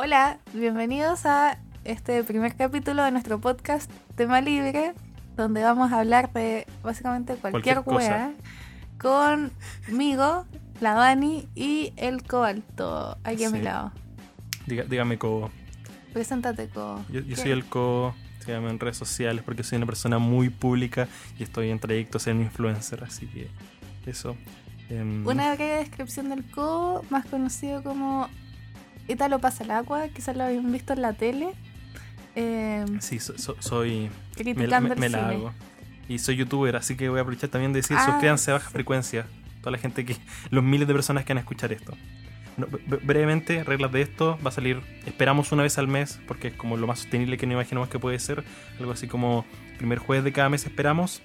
Hola, bienvenidos a este primer capítulo de nuestro podcast Tema Libre, donde vamos a hablar de básicamente cualquier, Cualquier wea conmigo, la Dani y el Cobalto, aquí a mi lado. Diga- dígame, Cobo. Preséntate, Co. Yo, soy el Cobo. Síganme en redes sociales porque soy una persona muy pública y estoy en trayecto a ser un influencer. Así que eso. Em, Una breve descripción del Co, más conocido como Italo Pasa el Agua, quizás lo habían visto en la tele. eh, Sí, so- so- soy. Me, criticando me- la hago. Y soy youtuber, así que voy a aprovechar también de decir: Ah, suscríbanse a baja sí. frecuencia. Toda la gente que. Los miles de personas que van a escuchar esto. No, brevemente, reglas de esto: va a salir, esperamos una vez al mes, porque es como lo más sostenible que no imaginamos que puede ser. Algo así como primer jueves de cada mes esperamos.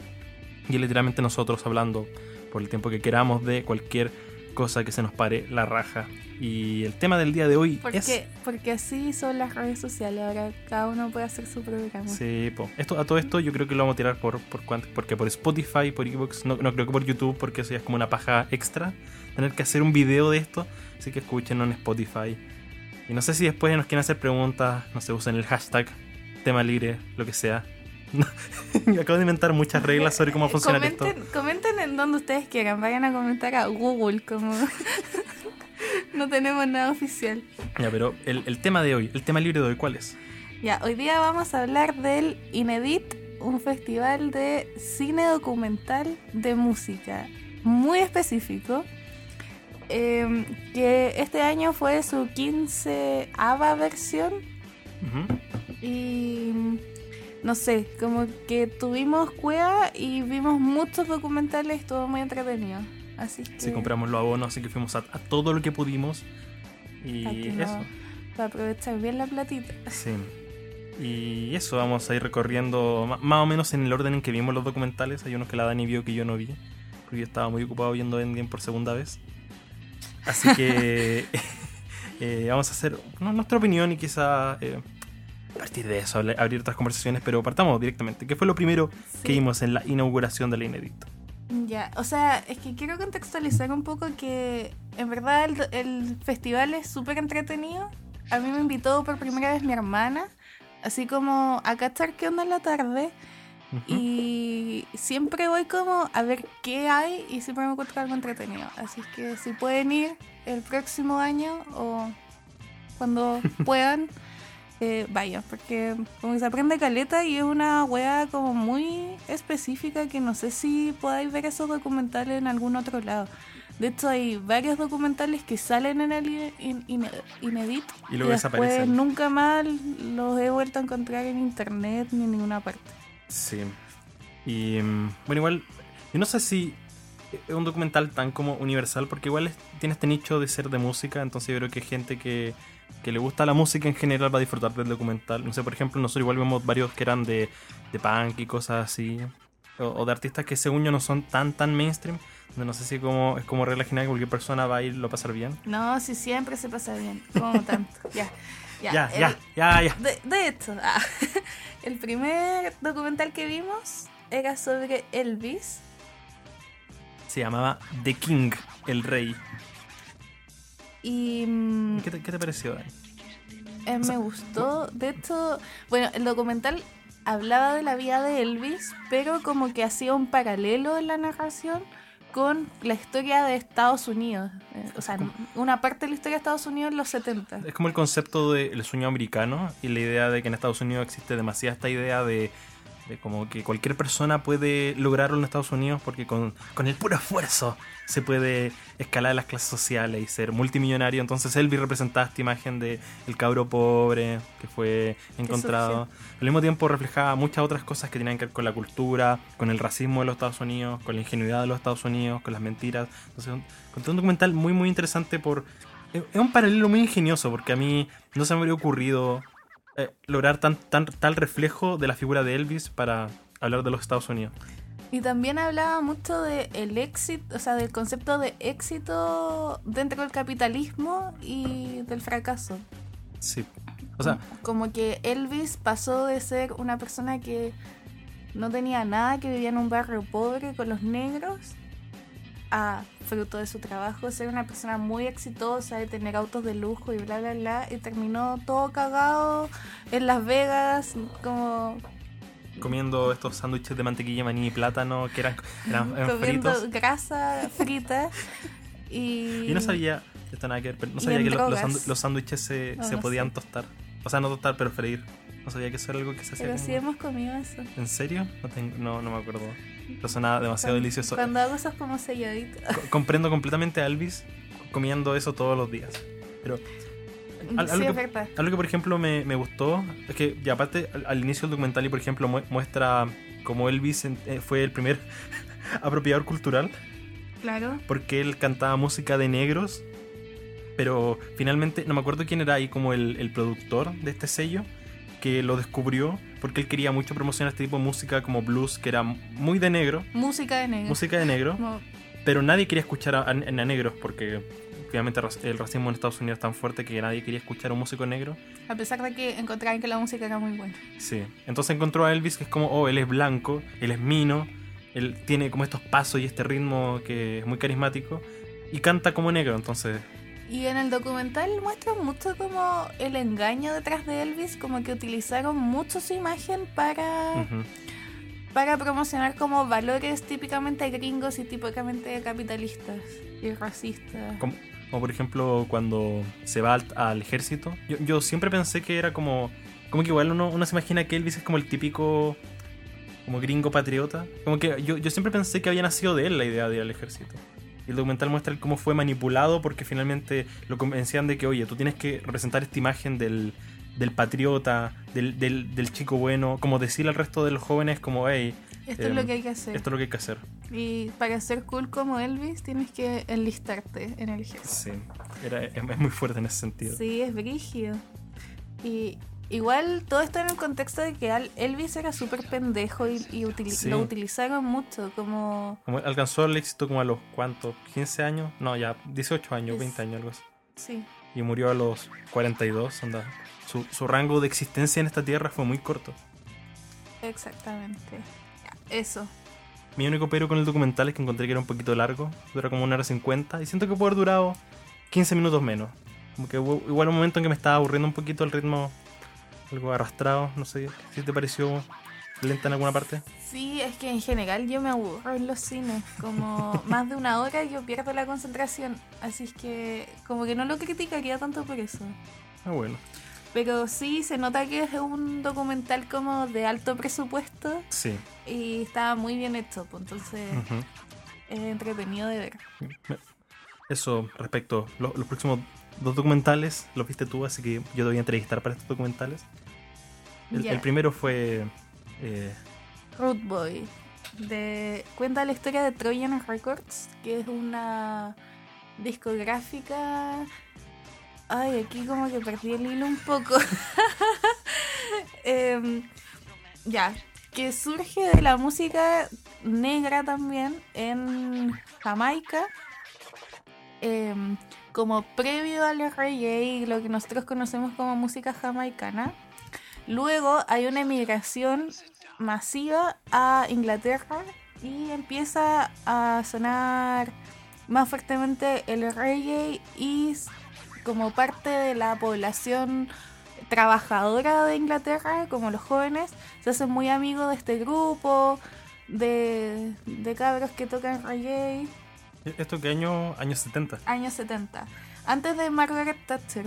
Y literalmente nosotros hablando por el tiempo que queramos de cualquier cosa que se nos pare la raja. Y el tema del día de hoy Porque, es. porque así son las redes sociales, ahora cada uno puede hacer su programa. Sí, po. Esto, a todo esto yo creo que lo vamos a tirar por, por porque por Spotify, por Evox, no, no creo que por YouTube, porque eso ya es como una paja extra. Tener que hacer un video de esto, así que escúchenlo en Spotify. Y no sé si después nos quieren hacer preguntas, no sé, usen el hashtag, tema libre, lo que sea. Acabo de inventar muchas reglas sobre cómo funciona esto. comenten, comenten en donde ustedes quieran, vayan a comentar a Google como no tenemos nada oficial. Ya, pero el, el tema de hoy, el tema libre de hoy, ¿cuál es? Ya, hoy día vamos a hablar del Inedit, un festival de cine documental de música muy específico. eh, que este año fue su 15 ava versión y no sé, como que tuvimos cueva y vimos muchos documentales, estuvo muy entretenido. Así que Sí, compramos los abonos, así que fuimos a, a todo lo que pudimos. Y Aquí no. eso. para aprovechar bien la platita. Sí. Y eso, vamos a ir recorriendo más o menos en el orden en que vimos los documentales. Hay unos que la Dani vio que yo no vi, porque yo estaba muy ocupado viendo Endgame por segunda vez. Así que eh, vamos a hacer nuestra opinión y quizá eh, a partir de eso abrir otras conversaciones, pero partamos directamente. ¿Qué fue lo primero que vimos en la inauguración de la Inédito? Ya, o sea, es que quiero contextualizar un poco que en verdad el, el festival es súper entretenido. A mí me invitó por primera vez mi hermana, así como a cachar qué onda en la tarde. Y siempre voy como a ver qué hay y siempre me encuentro algo entretenido. Así que si pueden ir el próximo año o cuando puedan, eh, vayan. Porque como que se aprende caleta y es una wea como muy específica que no sé si podáis ver esos documentales en algún otro lado. De hecho hay varios documentales que salen en el in- in- Inedit Y luego después desaparecen. nunca más los he vuelto a encontrar en internet ni en ninguna parte. Sí. Y mm, bueno, igual, yo no sé si es un documental tan como universal, porque igual es- tiene este nicho de ser de música, entonces yo creo que gente que, que le gusta la música en general va a disfrutar del documental. No sé, por ejemplo, nosotros igual vemos varios que eran de, de punk y cosas así, o, o de artistas que según yo no son tan tan mainstream, no sé si como, es como regla general que cualquier persona va a ir lo va a pasar bien. No, si siempre se pasa bien, como tanto. Ya, ya, Ya, el- ya, ya, ya. De, de hecho, ah, el primer documental que vimos era sobre Elvis. Se llamaba The King, el rey. Y mm, ¿Qué te, qué te pareció, Dani? eh, me gustó. De hecho, bueno, el documental hablaba de la vida de Elvis, pero como que hacía un paralelo en la narración con la historia de Estados Unidos. Eh, o sea, una parte de la historia de Estados Unidos en los 70. Es como el concepto del sueño americano y la idea de que en Estados Unidos existe demasiada esta idea de, de como que cualquier persona puede lograrlo en Estados Unidos porque con, con el puro esfuerzo se puede escalar las clases sociales y ser multimillonario. Entonces Elvis representaba esta imagen de el cabro pobre que fue encontrado. Al mismo tiempo reflejaba muchas otras cosas que tenían que ver con la cultura, con el racismo de los Estados Unidos, con la ingenuidad de los Estados Unidos, con las mentiras. Entonces, un, con un documental muy muy interesante por... Es un paralelo muy ingenioso porque a mí no se me habría ocurrido eh, lograr tan, tan, tal reflejo de la figura de Elvis para hablar de los Estados Unidos. Y también hablaba mucho de el éxito, o sea, del concepto de éxito dentro del capitalismo y del fracaso. Sí. O sea, como que Elvis pasó de ser una persona que no tenía nada, que vivía en un barrio pobre con los negros, a, fruto de su trabajo, ser una persona muy exitosa, de tener autos de lujo y bla, bla, bla, y terminó todo cagado en Las Vegas, como Comiendo estos sándwiches de mantequilla, maní y plátano que eran, eran, eran comiendo fritos. grasa frita. Y, Y no sabía, esto nada que ver, pero no sabía que lo- los, sándwiches se, No, se no podían sé. tostar. O sea, no tostar, pero freír. No sabía que eso era algo que se hacía. Pero sí hemos comido eso. ¿En serio? No, tengo- no, no me acuerdo. Pero sonaba demasiado Cuando- delicioso. Cuando hago esos como selladitos. Co- comprendo completamente a Elvis comiendo eso todos los días. Pero Al- sí, algo es que- algo que, por ejemplo, me, me gustó es que, y aparte, al, al inicio del documental, y por ejemplo, mu- muestra cómo Elvis eh, fue el primer apropiador cultural, Claro. porque él cantaba música de negros, pero finalmente, no me acuerdo quién era ahí como el, el productor de este sello, que lo descubrió porque él quería mucho promocionar este tipo de música como blues, que era muy de negro, Música de negro. música de negro. Como- Pero nadie quería escuchar a, a- a negros porque obviamente el racismo en Estados Unidos es tan fuerte que nadie quería escuchar a un músico negro. a pesar de que encontraban que la música era muy buena. Sí. Entonces encontró a Elvis que es como, oh, él es blanco, él es mino, él tiene como estos pasos y este ritmo que es muy carismático y canta como negro. Entonces, Y en el documental muestran mucho como el engaño detrás de Elvis, como que utilizaron mucho su imagen para, para promocionar como valores típicamente gringos y típicamente capitalistas y racistas. como, como por ejemplo cuando se va al, al ejército. Yo, yo siempre pensé que era como, como que igual uno, uno se imagina que Elvis es como el típico como gringo patriota. Como que yo, yo siempre pensé que había nacido de él la idea de ir al ejército. Y el documental muestra cómo fue manipulado porque finalmente lo convencían de que, oye, tú tienes que representar esta imagen del, del patriota, del, del, del chico bueno, como decirle al resto de los jóvenes como, hey, Esto es em, lo que hay que hacer. esto es lo que hay que hacer. Y para ser cool como Elvis tienes que enlistarte en el ejército. Sí, era, es, es muy fuerte en ese sentido. Sí, es brígido. Y igual todo esto en el contexto de que Elvis era súper pendejo y, y utili- Sí. lo utilizaron mucho como... Como alcanzó el éxito como a los cuántos, 15 años, no, ya 18 años, Es- 20 años, algo así. Sí, Y murió a los 42, onda. Su, su rango de existencia en esta tierra fue muy corto. exactamente. Eso. Mi único pero con el documental es que encontré que era un poquito largo, dura como una hora 50 y siento que puede haber durado 15 minutos menos. Como que hubo igual un momento en que me estaba aburriendo un poquito el ritmo, algo arrastrado, no sé si te pareció lenta en alguna parte. Sí, es que en general yo me aburro en los cines. Como más de una hora yo pierdo la concentración. Así es que como que no lo criticaría tanto por eso. Ah, bueno. Pero sí se nota que es un documental como de alto presupuesto Sí. y está muy bien hecho. Pues entonces es entretenido de ver. Eso respecto a lo- los próximos dos documentales, los viste tú, así que yo te voy a entrevistar para estos documentales. El, primero fue eh, Root Boy. De, cuenta la historia de Trojan Records, que es una discográfica. Ay, aquí como que perdí el hilo un poco. Em, ya, que surge de la música negra también en Jamaica. Em, como previo al reggae y lo que nosotros conocemos como música jamaicana. Luego hay una emigración masiva a Inglaterra y empieza a sonar más fuertemente el reggae y como parte de la población trabajadora de Inglaterra, como los jóvenes, se hacen muy amigos de este grupo de, de cabros que tocan reggae ¿Esto qué año? Años 70. años 70, antes de Margaret Thatcher.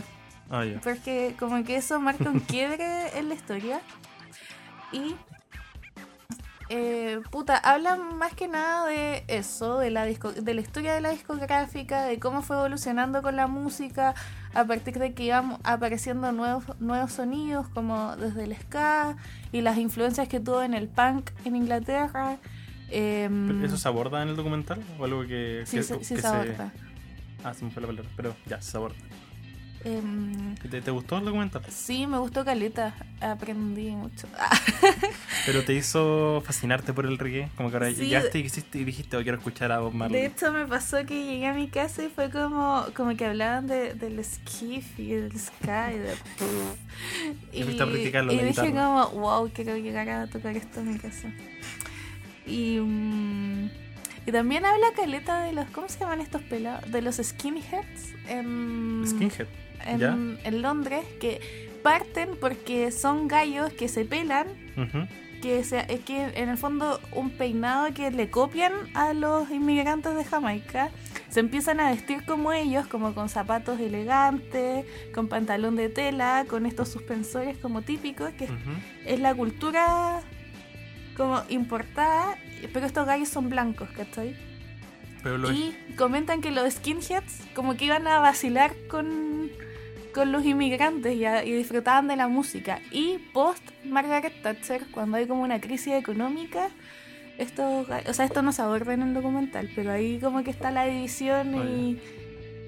Ah. Porque como que eso marca un quiebre en la historia. Y eh, puta, hablan más que nada de eso, de la, disco- de la historia de la discográfica, de cómo fue evolucionando con la música, a partir de que iban apareciendo nuevos, nuevos sonidos, como desde el ska, y las influencias que tuvo en el punk en Inglaterra. Em, ¿Pero ¿Eso se aborda en el documental? ¿O algo que, sí, que- se, sí que se aborda. Ah, se me fue la palabra. Pero ya, se aborda. ¿Y ¿Te, te gustó el documental? sí, me gustó Caleta, aprendí mucho. ¿Pero te hizo fascinarte por el reggae? Como que ahora Sí. llegaste y, y dijiste, oh, quiero escuchar a Bob Marley. De hecho, me pasó que llegué a mi casa y fue como, como que hablaban de, del skiff y del sky. De... Y a practicarlo y dije como, wow, quiero llegar a tocar esto en mi casa. Y, mm, Y también habla caleta de los, ¿cómo se llaman estos pelados? De los skinheads en, Skinhead. En, Londres, que parten porque son gallos que se pelan, que, se, es que en el fondo un peinado que le copian a los inmigrantes de Jamaica. Se empiezan a vestir como ellos, como con zapatos elegantes, con pantalón de tela, con estos suspensores como típicos, que es la cultura como importada, pero estos gallos son blancos, ¿cachai? Pero lo Y comentan que los skinheads como que iban a vacilar con, con los inmigrantes y, a- y disfrutaban de la música. Y post Margaret Thatcher, cuando hay como una crisis económica, estos, ga- o sea, esto no se aborda en el documental, pero ahí como que está la división y,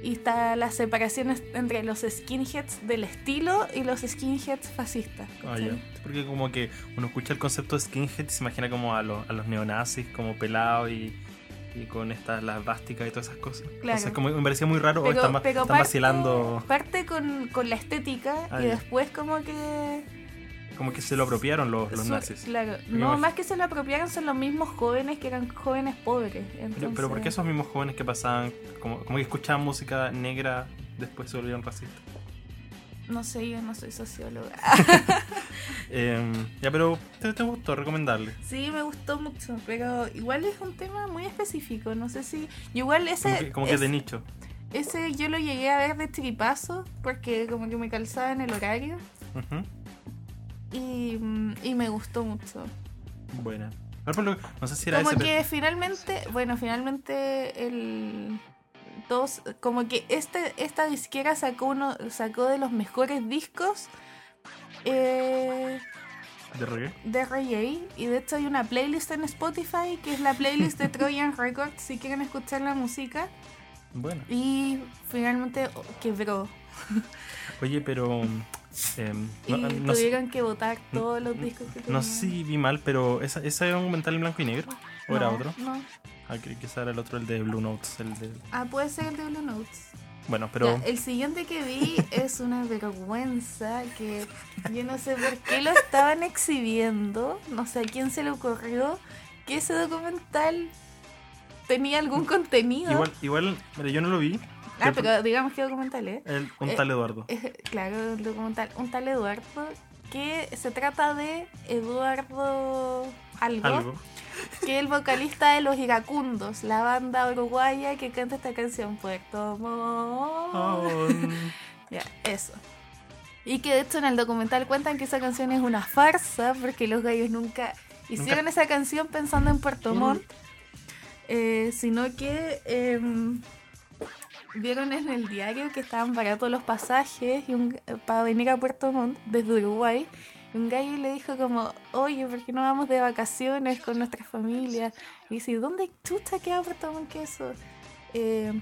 y está la separación entre los skinheads del estilo y los skinheads fascistas. Ya. Porque como que uno escucha el concepto de skinhead y se imagina como a, los- a los neonazis, como pelados y, y con estas las vásticas y todas esas cosas. Claro. Entonces como me parecía muy raro o Pero, están, pero están parte, vacilando, parte con, con la estética Ah, y ya. después como que... como que se lo apropiaron los, los su- nazis. Claro, no, más que se lo apropiaron son los mismos jóvenes que eran jóvenes pobres. Pero, Entonces, pero ¿por qué esos mismos jóvenes que pasaban, como, como que escuchaban música negra, después se volvieron racistas? No sé, yo no soy socióloga. Eh, ya, pero te, te gustó recomendarle. sí, me gustó mucho, pero igual es un tema muy específico. No sé si... Igual ese... Como que, como que es- de nicho. Ese yo lo llegué a ver de tripazo porque como que me calzaba en el horario Ujú. y, mm, y me gustó mucho. Buena. No sé si era como ese. que finalmente, bueno, finalmente el dos, como que este, esta disquera sacó uno, sacó de los mejores discos eh, de reggae. de reggae y de hecho hay una playlist en Spotify que es la playlist de Trojan Records si quieren escuchar la música Bueno. y finalmente oh, quebró Oye, pero. em, y no, no sé, tuvieron que votar todos los discos que no tenían. sé si vi mal, pero ¿esa, ¿esa era un documental en blanco y negro? ¿O era No, otro? No. Ah, que ese era el otro, el de Blue Notes. El de... Ah, puede ser el de Blue Notes. Bueno, pero. Ya, el siguiente que vi es una vergüenza que yo no sé por qué lo estaban exhibiendo, no sé a quién se le ocurrió que ese documental tenía algún contenido. Igual, igual, mira, yo no lo vi. ah, pero- pero digamos que documental es. el- un Eh, tal Eduardo. Claro, el documental, un tal Eduardo que se trata de Eduardo algo, Algo. que el vocalista de Los Iracundos, la banda uruguaya que canta esta canción Puerto Montt. Oh, Ya, eso. Y que de hecho en el documental cuentan que esa canción es una farsa porque los gallos nunca hicieron esa canción pensando en Puerto. Montt, eh, sino que em, vieron en el diario que estaban baratos los pasajes y un- para venir a Puerto Montt desde Uruguay. Un gallo le dijo como, oye, ¿por qué no vamos de vacaciones con nuestra familia? Y dice, ¿dónde chucha queda Puerto Montt que eso? Eh,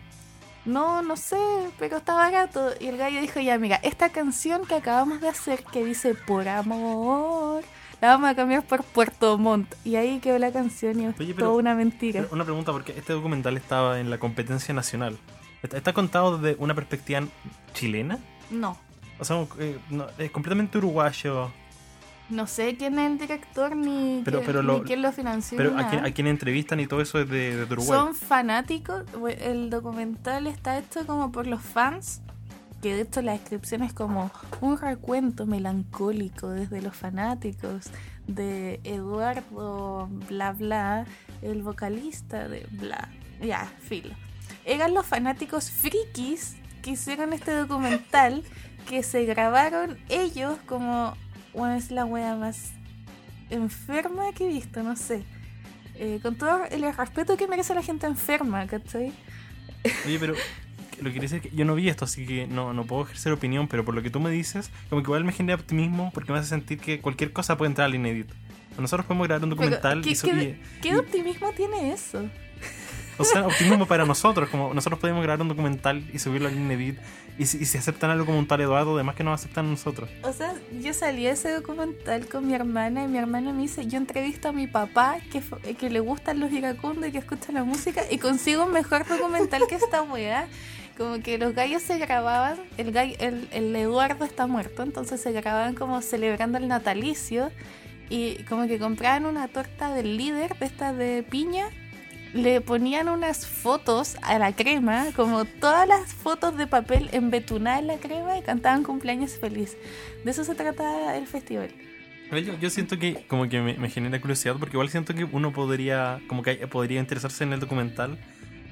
no, no sé, pero está barato. Y el gallo dijo, ya, mira, esta canción que acabamos de hacer que dice por amor, la vamos a cambiar por Puerto Montt. Y ahí quedó la canción y es Oye, pero- toda una mentira. Una pregunta, porque este documental estaba en la competencia nacional. ¿Está, está contado desde una perspectiva chilena? No, O sea, eh, no, es completamente uruguayo. No sé quién es el director ni, Pero- quién, pero lo- ni quién lo financió. Pero a quien entrevistan y todo eso es de, de Uruguay. Son fanáticos. El documental está hecho como por los fans. Que de hecho la descripción es como un recuento melancólico desde los fanáticos de Eduardo bla bla, el vocalista de bla. Ya, filo. Eran los fanáticos frikis que hicieron este documental que se grabaron ellos como bueno, es la wea más enferma que he visto, no sé. Eh, con todo el respeto que merece la gente enferma, ¿cachai? Oye, pero lo que quiere decir es que yo no vi esto, así que no, no puedo ejercer opinión, pero por lo que tú me dices, como que igual me genera optimismo porque me hace sentir que cualquier cosa puede entrar al inédito. Nosotros podemos grabar un Pero, documental ¿qué, y, qué- y- qué y- optimismo tiene eso? O sea, optimismo para nosotros, como nosotros podemos grabar un documental y subirlo al Inedit y si, y si aceptan algo como un tal Eduardo, además que nos aceptan nosotros. O sea, yo salí a ese documental con mi hermana y mi hermana me dice, yo entrevisto a mi papá que, que le gustan los iracundos y que escucha la música y consigo un mejor documental que esta weá. Como que los gallos se grababan, el, gallo- el, el Eduardo está muerto, entonces se grababan como celebrando el natalicio y como que compraban una torta del líder de esta de piña, le ponían unas fotos a la crema, como todas las fotos de papel embetunadas en la crema y cantaban cumpleaños feliz. De eso se trata el festival. Yo, yo siento que como que me, me genera curiosidad porque igual siento que uno podría como que podría interesarse en el documental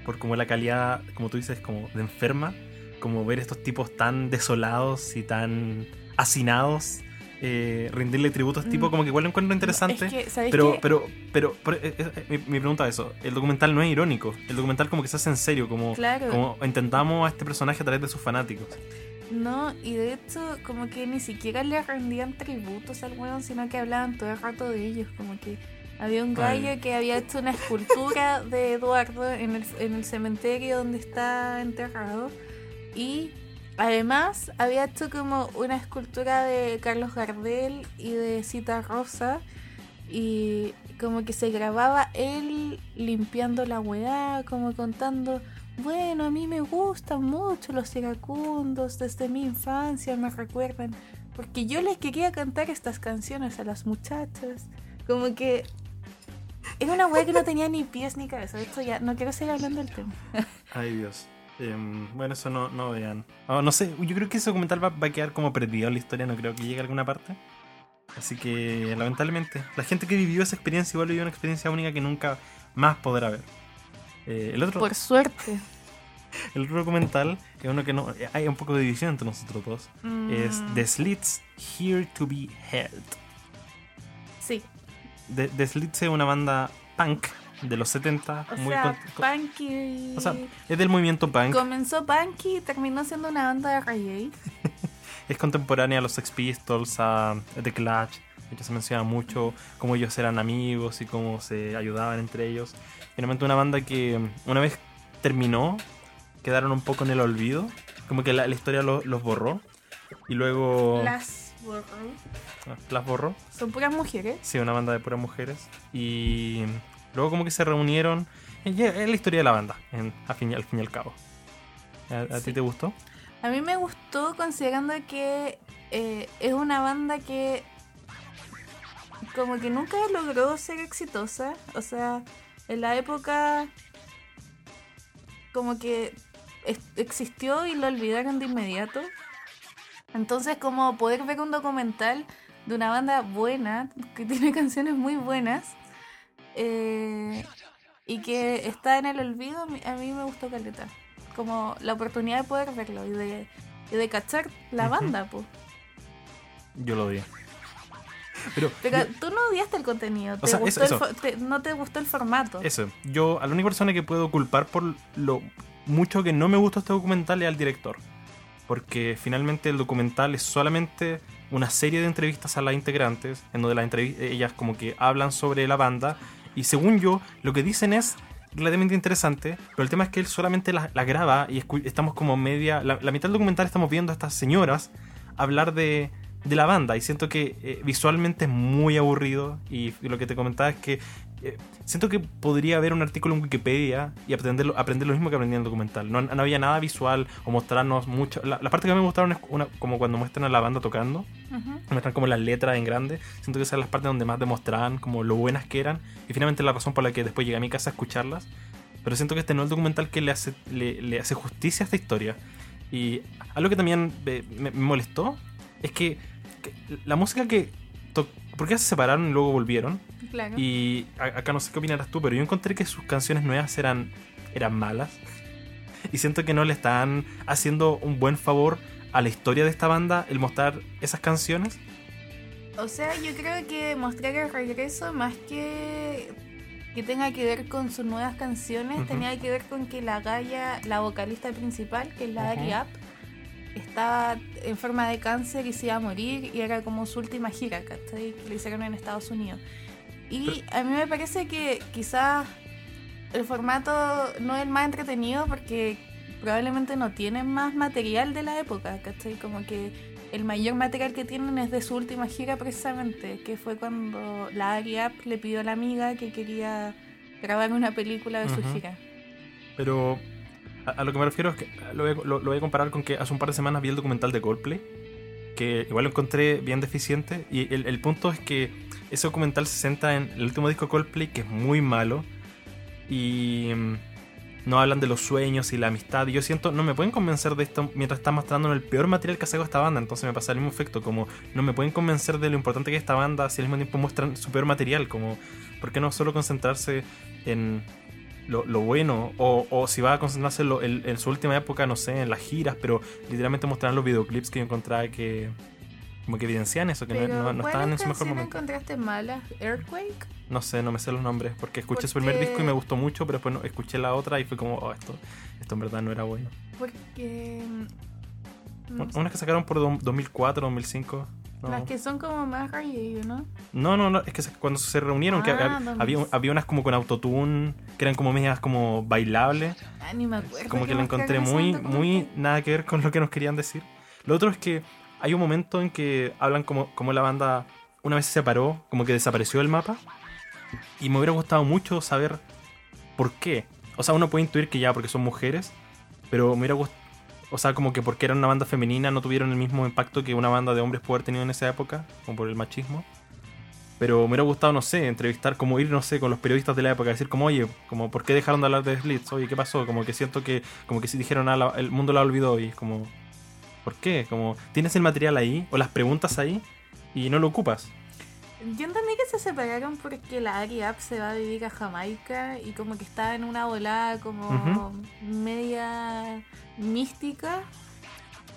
por como la calidad, como tú dices, como de enferma, como ver estos tipos tan desolados y tan hacinados, eh, rendirle tributo a este tipo, Mm. como que igual lo encuentro interesante. Es que, ¿sabéis Pero, pero, pero, pero, eh, eh, mi, mi pregunta es eso. El documental no es irónico. El documental como que se hace en serio, como, Claro. como intentamos a este personaje a través de sus fanáticos. No, y de hecho, como que ni siquiera le rendían tributos al weón, sino que hablaban todo el rato de ellos. Como que había un Ay. gallo que había hecho una escultura de Eduardo en el, en el cementerio donde está enterrado. Y además había hecho como una escultura de Carlos Gardel y de Cita Rosa. Y como que se grababa él limpiando la weá, como contando. Bueno, a mí me gustan mucho los iracundos desde mi infancia, me recuerdan. Porque yo les quería cantar estas canciones a las muchachas. Como que era una wea que no tenía ni pies ni cabeza. De hecho, ya no quiero seguir hablando del tema. Ay, Dios. Em, bueno, eso no, no vean. Oh, no sé, yo creo que ese documental va, va a quedar como perdido en la historia, no creo que llegue a alguna parte. Así que, lamentablemente, la gente que vivió esa experiencia igual vivió una experiencia única que nunca más podrá ver. Eh, el, otro, Por suerte. el otro documental, que es uno que no, eh, hay un poco de división entre nosotros dos, es Mm, The Slits Here to Be Heard. Sí. The, The Slits es una banda punk de los 70, O muy sea, Punky. o sea, es del movimiento punk. Comenzó Punky y terminó siendo una banda de reggae. Es contemporánea a los Sex Pistols, a The Clash. Hecho, se menciona mucho cómo ellos eran amigos y cómo se ayudaban entre ellos. Finalmente, una banda que una vez terminó, quedaron un poco en el olvido. Como que la, la historia lo- los borró. Y luego Las borró. las borró. Son puras mujeres. Sí, una banda de puras mujeres. Y luego, como que se reunieron. Es la historia de la banda, en- fin al fin y al cabo. ¿A, a ti te gustó? A mí me gustó considerando que eh, es una banda que como que nunca logró ser exitosa. O sea, en la época como que existió y lo olvidaron de inmediato. Entonces como poder ver un documental de una banda buena, que tiene canciones muy buenas, eh, y que está en el olvido, a mí, me gustó Caleta. Como la oportunidad de poder verlo y de, y de cachar la banda, pues. Yo lo vi. Pero, Pero yo- tú no odiaste el contenido, te sea, gustó eso- el te- no te gustó el formato. Eso, yo a la única persona que puedo culpar por lo mucho que no me gustó este documental es al director. Porque finalmente el documental es solamente una serie de entrevistas a las integrantes, en donde las ellas como que hablan sobre la banda, y según yo, lo que dicen es relativamente interesante, pero el tema es que él solamente la, graba y estamos como media, la, la mitad del documental estamos viendo a estas señoras hablar de, de la banda, y siento que eh, visualmente es muy aburrido, y, y lo que te comentaba es que eh, siento que podría haber un artículo en Wikipedia y aprender, lo- aprender lo mismo que aprendí en el documental. No, no había nada visual o mostrarnos mucho. La, la parte que me gustaron es una, como cuando muestran a la banda tocando, Ujú. muestran como las letras en grande. Siento que esas son las partes donde más demostraban como lo buenas que eran y finalmente la razón por la que después llegué a mi casa a escucharlas. Pero siento que este no es el documental que le hace, le, le hace justicia a esta historia. Y algo que también eh, me, me molestó es que, que la música que... ¿Por qué se separaron y luego volvieron? Claro. Y a- acá no sé qué opinarás tú, pero yo encontré que sus canciones nuevas eran, eran malas. Y siento que no le están haciendo un buen favor a la historia de esta banda el mostrar esas canciones. O sea, yo creo que mostrar el regreso, más que que tenga que ver con sus nuevas canciones, tenía que ver con que la Gaia, la vocalista principal, que es la Ujú. Ari App, estaba en forma de cáncer y se iba a morir y era como su última gira, ¿cachai? Que le hicieron en Estados Unidos. Y a mí me parece que quizás el formato no es el más entretenido porque probablemente no tienen más material de la época, ¿cachai? Como que el mayor material que tienen es de su última gira precisamente, que fue cuando la Ari App le pidió a la amiga que quería grabar una película de su Ujú. gira. Pero a, lo que me refiero es que lo voy, a, lo- comparar con que hace un par de semanas vi el documental de Coldplay, que igual lo encontré bien deficiente. Y el, punto es que ese documental se centra en el último disco Coldplay, que es muy malo. y mm, no hablan de los sueños y la amistad. Y yo siento, no me pueden convencer de esto mientras están mostrando el peor material que ha sacado esta banda. Entonces me pasa el mismo efecto, como no me pueden convencer de lo importante que es esta banda si al mismo tiempo muestran su peor material. Como, ¿por qué no solo concentrarse en lo, lo bueno? O, o si va a concentrarse en, lo- en- en su última época, no sé, en las giras, pero literalmente mostrar los videoclips que yo encontraba que como que evidencian eso, que no, Pero, no- no estaban en ¿cuáles su mejor momento. encontraste malas? ¿Earthquake? No sé, no me sé los nombres, porque escuché su primer Porque- disco y me gustó mucho, pero después no- escuché la otra y fue como, oh, esto, esto en verdad no era bueno. Porque... mm, no sé, Unas que sacaron por do- 2004, 2005. No. Las que son como más reggae, ¿no? no, no, no, es que cuando se reunieron, que Ah, hab- 2006. había, había unas como con autotune, que eran como medias como bailables, Ah, ni me acuerdo. como qué que lo encontré muy, muy nada que ver con lo que nos querían decir. Lo otro es que hay un momento en que hablan como, como la banda una vez se separó, como que desapareció del mapa, y me hubiera gustado mucho saber por qué. O sea, uno puede intuir que ya porque son mujeres, pero me hubiera gustado, o sea, como que porque era una banda femenina no tuvieron el mismo impacto que una banda de hombres puede haber tenido en esa época, como por el machismo. Pero me hubiera gustado, no sé, entrevistar, como ir, no sé, con los periodistas de la época, decir como, oye, como, ¿por qué dejaron de hablar de Slits? Oye, ¿qué pasó? Como que siento que, como que si dijeron, ah, la- el mundo la olvidó y es como, ¿por qué? Como, tienes el material ahí, o las preguntas ahí, y no lo ocupas. Yo entendí que se separaron porque la Ari App se va a vivir a Jamaica y como que estaba en una volada como media mística.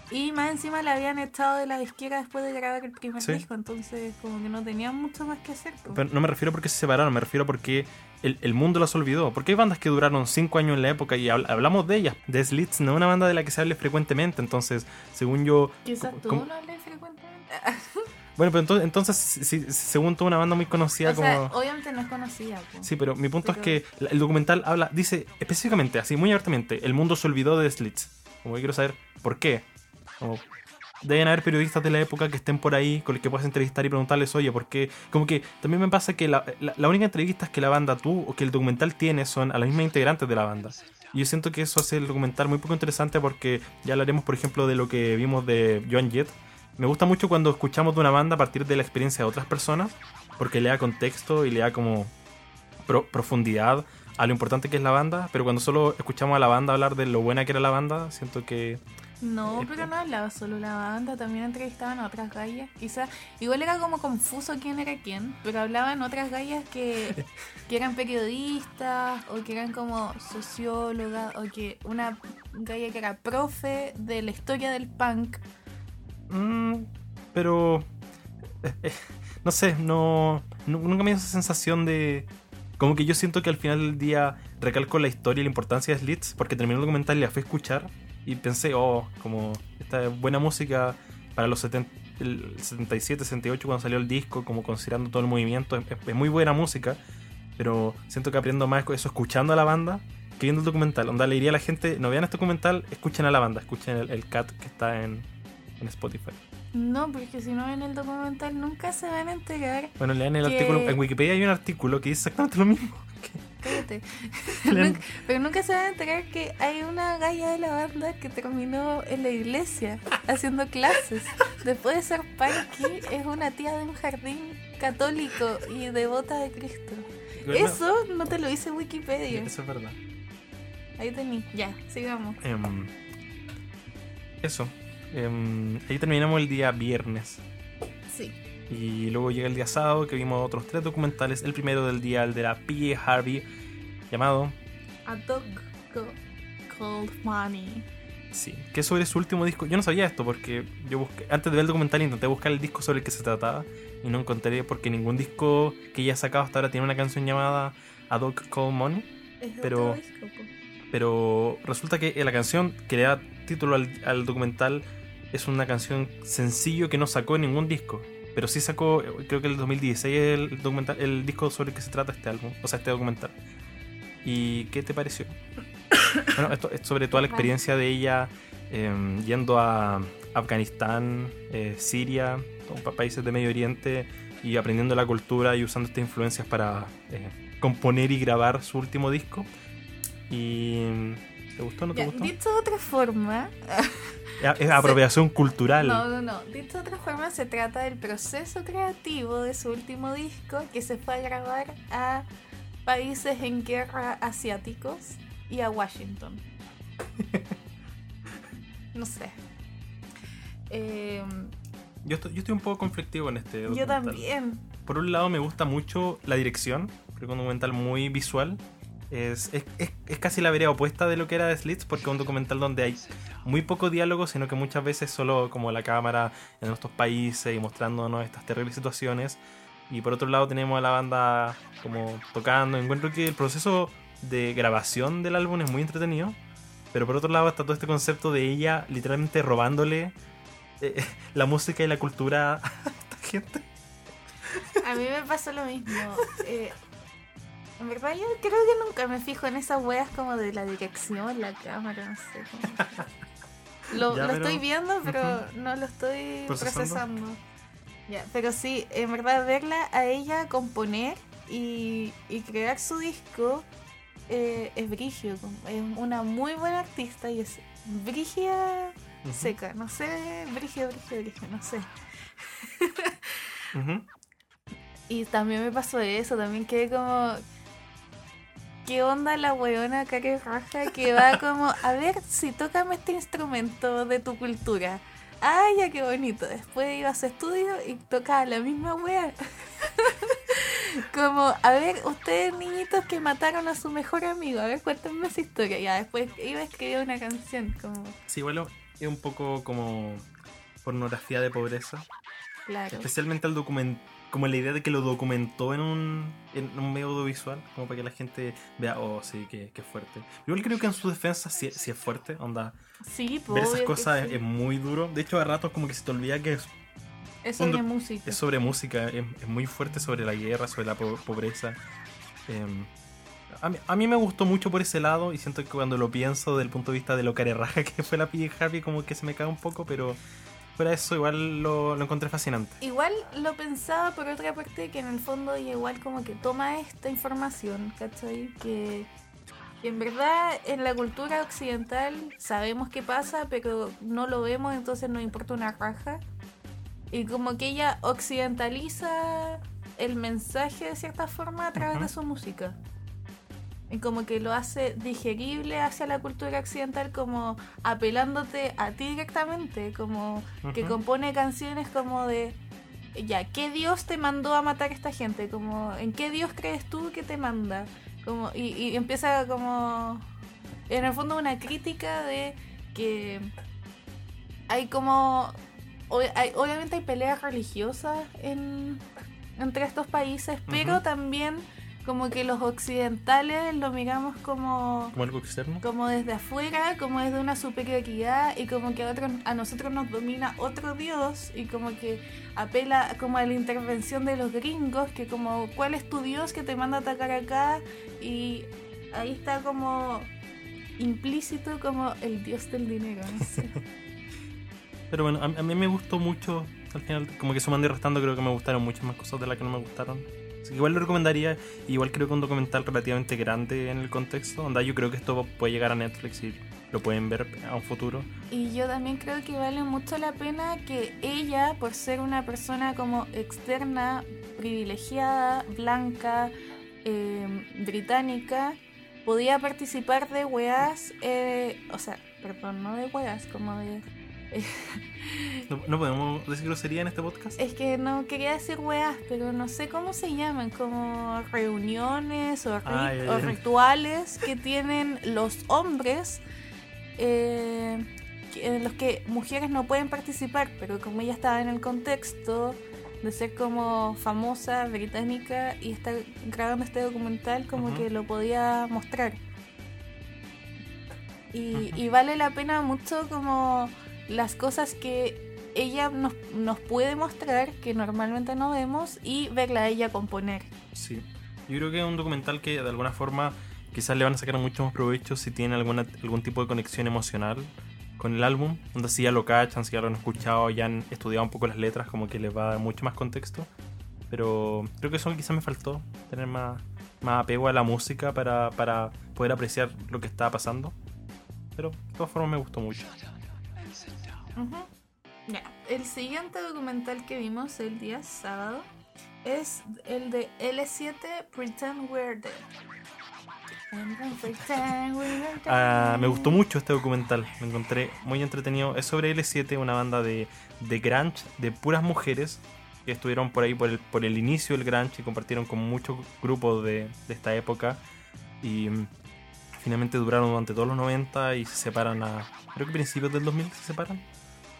Y más encima la habían echado de la disquera después de grabar el primer Sí. disco, entonces como que no tenían mucho más que hacer. Pero no me refiero porque se separaron, me refiero porque el, el mundo las olvidó. Porque hay bandas que duraron 5 años en la época y habl- hablamos de ellas. The Slits no es una banda de la que se hable frecuentemente, entonces, según yo... Quizás tú no hables frecuentemente. Bueno, pero entonces, entonces si- si- según una banda muy conocida o sea, como... obviamente no es conocida. po. Sí, pero mi punto Pero- es que el documental habla, dice específicamente, así muy abiertamente, el mundo se olvidó de Slits. Como que quiero saber por qué. Como, deben haber periodistas de la época que estén por ahí, con los que puedas entrevistar y preguntarles, oye, ¿por qué? Como que también me pasa que la, la, la única entrevista que la banda tú o que el documental tiene son a las mismas integrantes de la banda. Y yo siento que eso hace el documental muy poco interesante porque ya hablaremos, por ejemplo, de lo que vimos de Joan Jett. Me gusta mucho cuando escuchamos de una banda a partir de la experiencia de otras personas, porque le da contexto y le da como pro- profundidad a lo importante que es la banda, pero cuando solo escuchamos a la banda hablar de lo buena que era la banda, siento que... No, Eh, pero eh. no hablaba solo la banda, también entrevistaban a otras gallas. Quizás, igual era como confuso quién era quién, pero hablaban otras gallas que, que eran periodistas o que eran como sociólogas o que una galla que era profe de la historia del punk. Mm, pero... eh, eh, no sé, no, nu- nunca me dio esa sensación de... Como que yo siento que al final del día recalco la historia y la importancia de Slits, porque terminó el documental y la fui a escuchar y pensé, oh, como esta es buena música para los 70, el 77, 68 cuando salió el disco, como considerando todo el movimiento, es, es muy buena música, pero siento que aprendo más eso escuchando a la banda que viendo el documental. Onda, le diría a la gente, no vean este documental, escuchen a la banda, escuchen el, el cat que está en, en Spotify. No, porque si no ven el documental nunca se van a enterar. Bueno, lean el Que- artículo, en Wikipedia hay un artículo que dice exactamente lo mismo. Cállate. Nunca- pero nunca se van a enterar que hay una galla de la banda que terminó en la iglesia haciendo clases. Después de ser punky, es una tía de un jardín católico y devota de Cristo. Eso no te lo dice Wikipedia. Eso es verdad. Ahí tení. Ya, sigamos. Em, eso. Em, ahí terminamos el día viernes. Sí. Y luego llega el día sábado que vimos otros tres documentales. El primero del día, el de la P.A. Harvey, llamado A Dog Called Money. Sí, que es sobre su último disco. Yo no sabía esto porque yo busqué, antes de ver el documental intenté buscar el disco sobre el que se trataba y no encontré porque ningún disco que ella ha sacado hasta ahora tiene una canción llamada A Dog Called Money. Es Pero- otro disco, po. Pero resulta que la canción que le da título al, al documental es una canción sencillo que no sacó en ningún disco. Pero sí sacó, creo que el 2016 es el, documental, el disco sobre el que se trata este álbum, o sea, este documental. ¿Y qué te pareció? bueno, esto es sobre toda la experiencia de ella eh, yendo a Afganistán, eh, Siria, países de Medio Oriente y aprendiendo la cultura y usando estas influencias para eh, componer y grabar su último disco. ¿Y te gustó o no te Ya, gustó? dicho de otra forma, Es- apropiación cultural. No, no, no. Dicho de otra forma, se trata del proceso creativo de su último disco que se fue a grabar a países en guerra asiáticos y a Washington. No sé. Eh, Yo estoy, yo estoy un poco conflictivo en este yo también. Por un lado me gusta mucho la dirección, creo que es un documental muy visual. Es, es, es- es casi la vereda opuesta de lo que era The Slits, porque es un documental donde hay muy poco diálogo, sino que muchas veces solo como la cámara en nuestros países y mostrándonos estas terribles situaciones. Y por otro lado tenemos a la banda como tocando. Encuentro que el proceso de grabación del álbum es muy entretenido. Pero por otro lado está todo este concepto de ella literalmente robándole eh, la música y la cultura a esta gente. A mí me pasó lo mismo. Eh, en verdad yo creo que nunca me fijo en esas weas como de la dirección, la cámara, no sé. como- Lo, Ya, lo pero- estoy viendo, pero no lo estoy ¿Procesando? procesando. Pero sí, en verdad verla a ella componer y, y crear su disco eh, es brigio. Es una muy buena artista y es brigia seca. No sé, brigio, brigio, brigio, no sé. Y también me pasó eso, también quedé como. ¿Qué onda la weona cara raja que va como, a ver si tócame este instrumento de tu cultura? ¡Ay, ya qué bonito! Después iba a su estudio y tocaba la misma wea. como, a ver, ustedes niñitos que mataron a su mejor amigo, a ver, cuéntenme esa historia. Ya después iba a escribir una canción, como, Sí, bueno, es un poco como pornografía de pobreza. claro. Especialmente el documento, como la idea de que lo documentó en un, en un medio audiovisual, como para que la gente vea, oh, sí, que, que fuerte. Igual creo que en su defensa sí, sí es fuerte, onda. Sí, pues, ver esas cosas sí. es, es muy duro. De hecho, a ratos como que se te olvida que es, Es sobre un música. es sobre música, es, es muy fuerte sobre la guerra, sobre la po- pobreza. Em, a, mí, a mí me gustó mucho por ese lado y siento que cuando lo pienso desde el punto de vista de lo carerraja que fue la PJ Happy, como que se me cae un poco, pero fuera eso igual lo, lo encontré fascinante. Igual lo pensaba por otra parte que en el fondo igual como que toma esta información, ¿cachai? Que, que en verdad en la cultura occidental sabemos qué pasa, pero no lo vemos, entonces nos importa una raja. Y como que ella occidentaliza el mensaje de cierta forma a través de su música. Y como que lo hace digerible hacia la cultura occidental como apelándote a ti directamente, como que compone canciones como de ya, ¿qué Dios te mandó a matar a esta gente? Como, ¿en qué Dios crees tú que te manda? Como, y, y empieza como en el fondo una crítica de que hay como hay- obviamente hay peleas religiosas en, entre estos países, pero también como que los occidentales lo miramos como Como algo externo. como desde afuera, como desde una superioridad y como que a, otros, a nosotros nos domina otro dios y como que apela como a la intervención de los gringos, que como cuál es tu dios que te manda a atacar acá y ahí está como implícito como el dios del dinero, no sé. Pero bueno, a, a mí me gustó mucho. Al final, como que sumando y restando, creo que me gustaron muchas más cosas de las que no me gustaron. Igual lo recomendaría. Igual creo que un documental relativamente grande en el contexto. Onda, yo creo que esto puede llegar a Netflix y lo pueden ver a un futuro. Y yo también creo que vale mucho la pena que ella, por ser una persona como externa, privilegiada, blanca, eh, británica, podía participar de weas, eh, o sea, perdón, no de weas, como de... ¿No, no podemos decir grosería en este podcast? Es que no quería decir weas, pero no sé cómo se llaman, como reuniones o, ri- Ah, ya, o rituales que tienen los hombres eh, en los que mujeres no pueden participar, pero como ella estaba en el contexto de ser como famosa británica y estar grabando este documental, como que lo podía mostrar. Y vale la pena mucho como las cosas que ella nos, nos puede mostrar que normalmente no vemos y verla a ella componer. Sí. Yo creo que es un documental que de alguna forma quizás le van a sacar mucho más provecho si tiene alguna, algún tipo de conexión emocional con el álbum. Donde si ya lo cachan, si ya lo han escuchado, ya han estudiado un poco las letras, como que les va a dar mucho más contexto. Pero creo que eso quizás me faltó, tener más, más apego a la música para, para poder apreciar lo que estaba pasando. Pero de todas formas me gustó mucho. Ujú. Ya, El siguiente documental que vimos el día sábado es el de L7 Pretend We're Dead. Pretend we're dead. Ah, me gustó mucho este documental, me encontré muy entretenido. Es sobre L7, una banda de, de grunge, de puras mujeres que estuvieron por ahí por el, por el inicio del grunge y compartieron con muchos grupos de, de esta época. Y mm, finalmente duraron durante todos los 90 y se separan a. Creo que principios del 2000 se separan.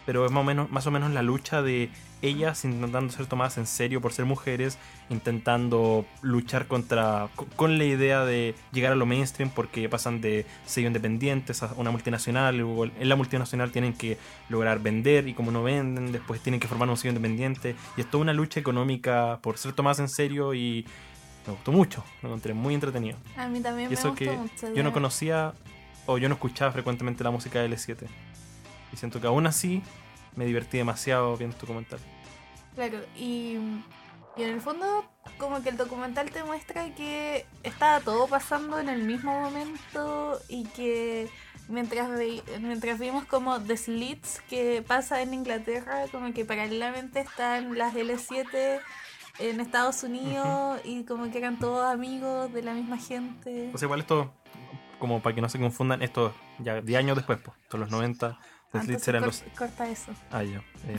Pero es más o menos, más o menos la lucha de ellas intentando ser tomadas en serio por ser mujeres, intentando luchar contra co- con la idea de llegar a lo mainstream porque pasan de sello independientes a una multinacional, luego en la multinacional tienen que lograr vender y como no venden, después tienen que formar un sello independiente y es toda una lucha económica por ser tomadas en serio y me gustó mucho, lo encontré muy entretenido. A mí también Y me eso gustó que mucho. yo no conocía o yo no escuchaba frecuentemente la música de L7. Y siento que aún así me divertí demasiado viendo tu comentario. Claro, y, y en el fondo como que el documental te muestra que estaba todo pasando en el mismo momento y que mientras, ve- mientras vimos como The Slits que pasa en Inglaterra, como que paralelamente están las L7 en Estados Unidos y como que eran todos amigos de la misma gente. Pues igual esto, como para que no se confundan, esto ya 10 años después, pues, todos los 90, Entonces cor- los... Corta eso. Ah, ya. eh.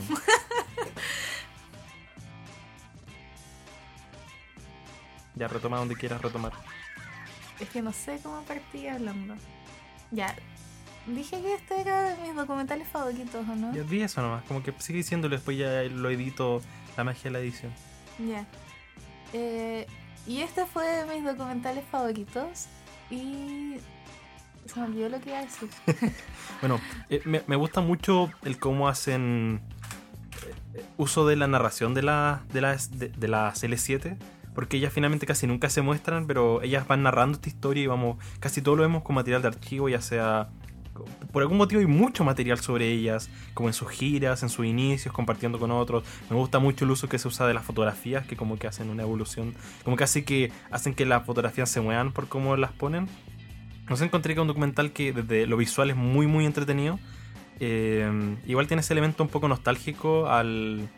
ya retoma donde quieras retomar. Es que no sé cómo partí hablando. Ya. Dije que este era de mis documentales favoritos, ¿o no? Ya di eso nomás, como que sigue diciéndolo, después ya lo edito, la magia de la edición. Ya. Eh, y este fue de mis documentales favoritos. Y. Se me olvidó lo que iba a decir. Bueno, eh, me, gusta mucho el cómo hacen eh, uso de la narración de, la, de, las, de, de las L7, porque ellas finalmente casi nunca se muestran, pero ellas van narrando esta historia y vamos, casi todo lo vemos con material de archivo, ya sea... Por algún motivo hay mucho material sobre ellas, como en sus giras, en sus inicios, compartiendo con otros. Me gusta mucho el uso que se usa de las fotografías, que como que hacen una evolución, como que hace que hacen que las fotografías se muevan por cómo las ponen. Sé, encontré que un documental que desde lo visual es muy, muy entretenido. Eh, igual tiene ese elemento un poco nostálgico al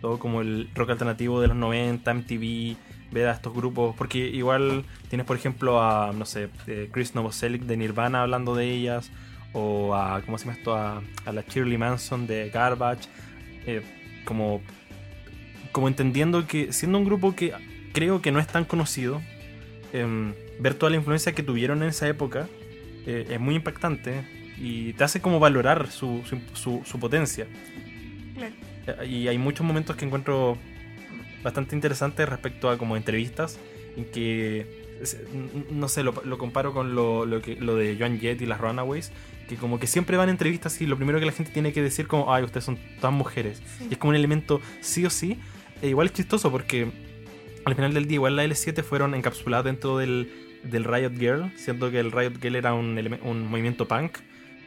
todo como el rock alternativo de los 90, MTV, ver a estos grupos, porque igual tienes por ejemplo a, no sé, eh, Chris Novoselic de Nirvana hablando de ellas, o a, ¿cómo se llama esto? A, a la Shirley Manson de Garbage, eh, como, como entendiendo que siendo un grupo que creo que no es tan conocido, em, ver toda la influencia que tuvieron en esa época eh, es muy impactante y te hace como valorar su, su, su- su potencia. Claro. Eh, Y hay muchos momentos que encuentro bastante interesantes respecto a como entrevistas en que no sé, lo, lo comparo con lo, lo que, lo de Joan Jett y las Runaways, que como que siempre van a entrevistas y lo primero que la gente tiene que decir como, ay, ustedes son todas mujeres. Sí. Y es como un elemento sí o sí. E igual es chistoso porque al final del día igual la L7 fueron encapsuladas dentro del, del Riot Girl, siendo que el Riot Girl era un, un movimiento punk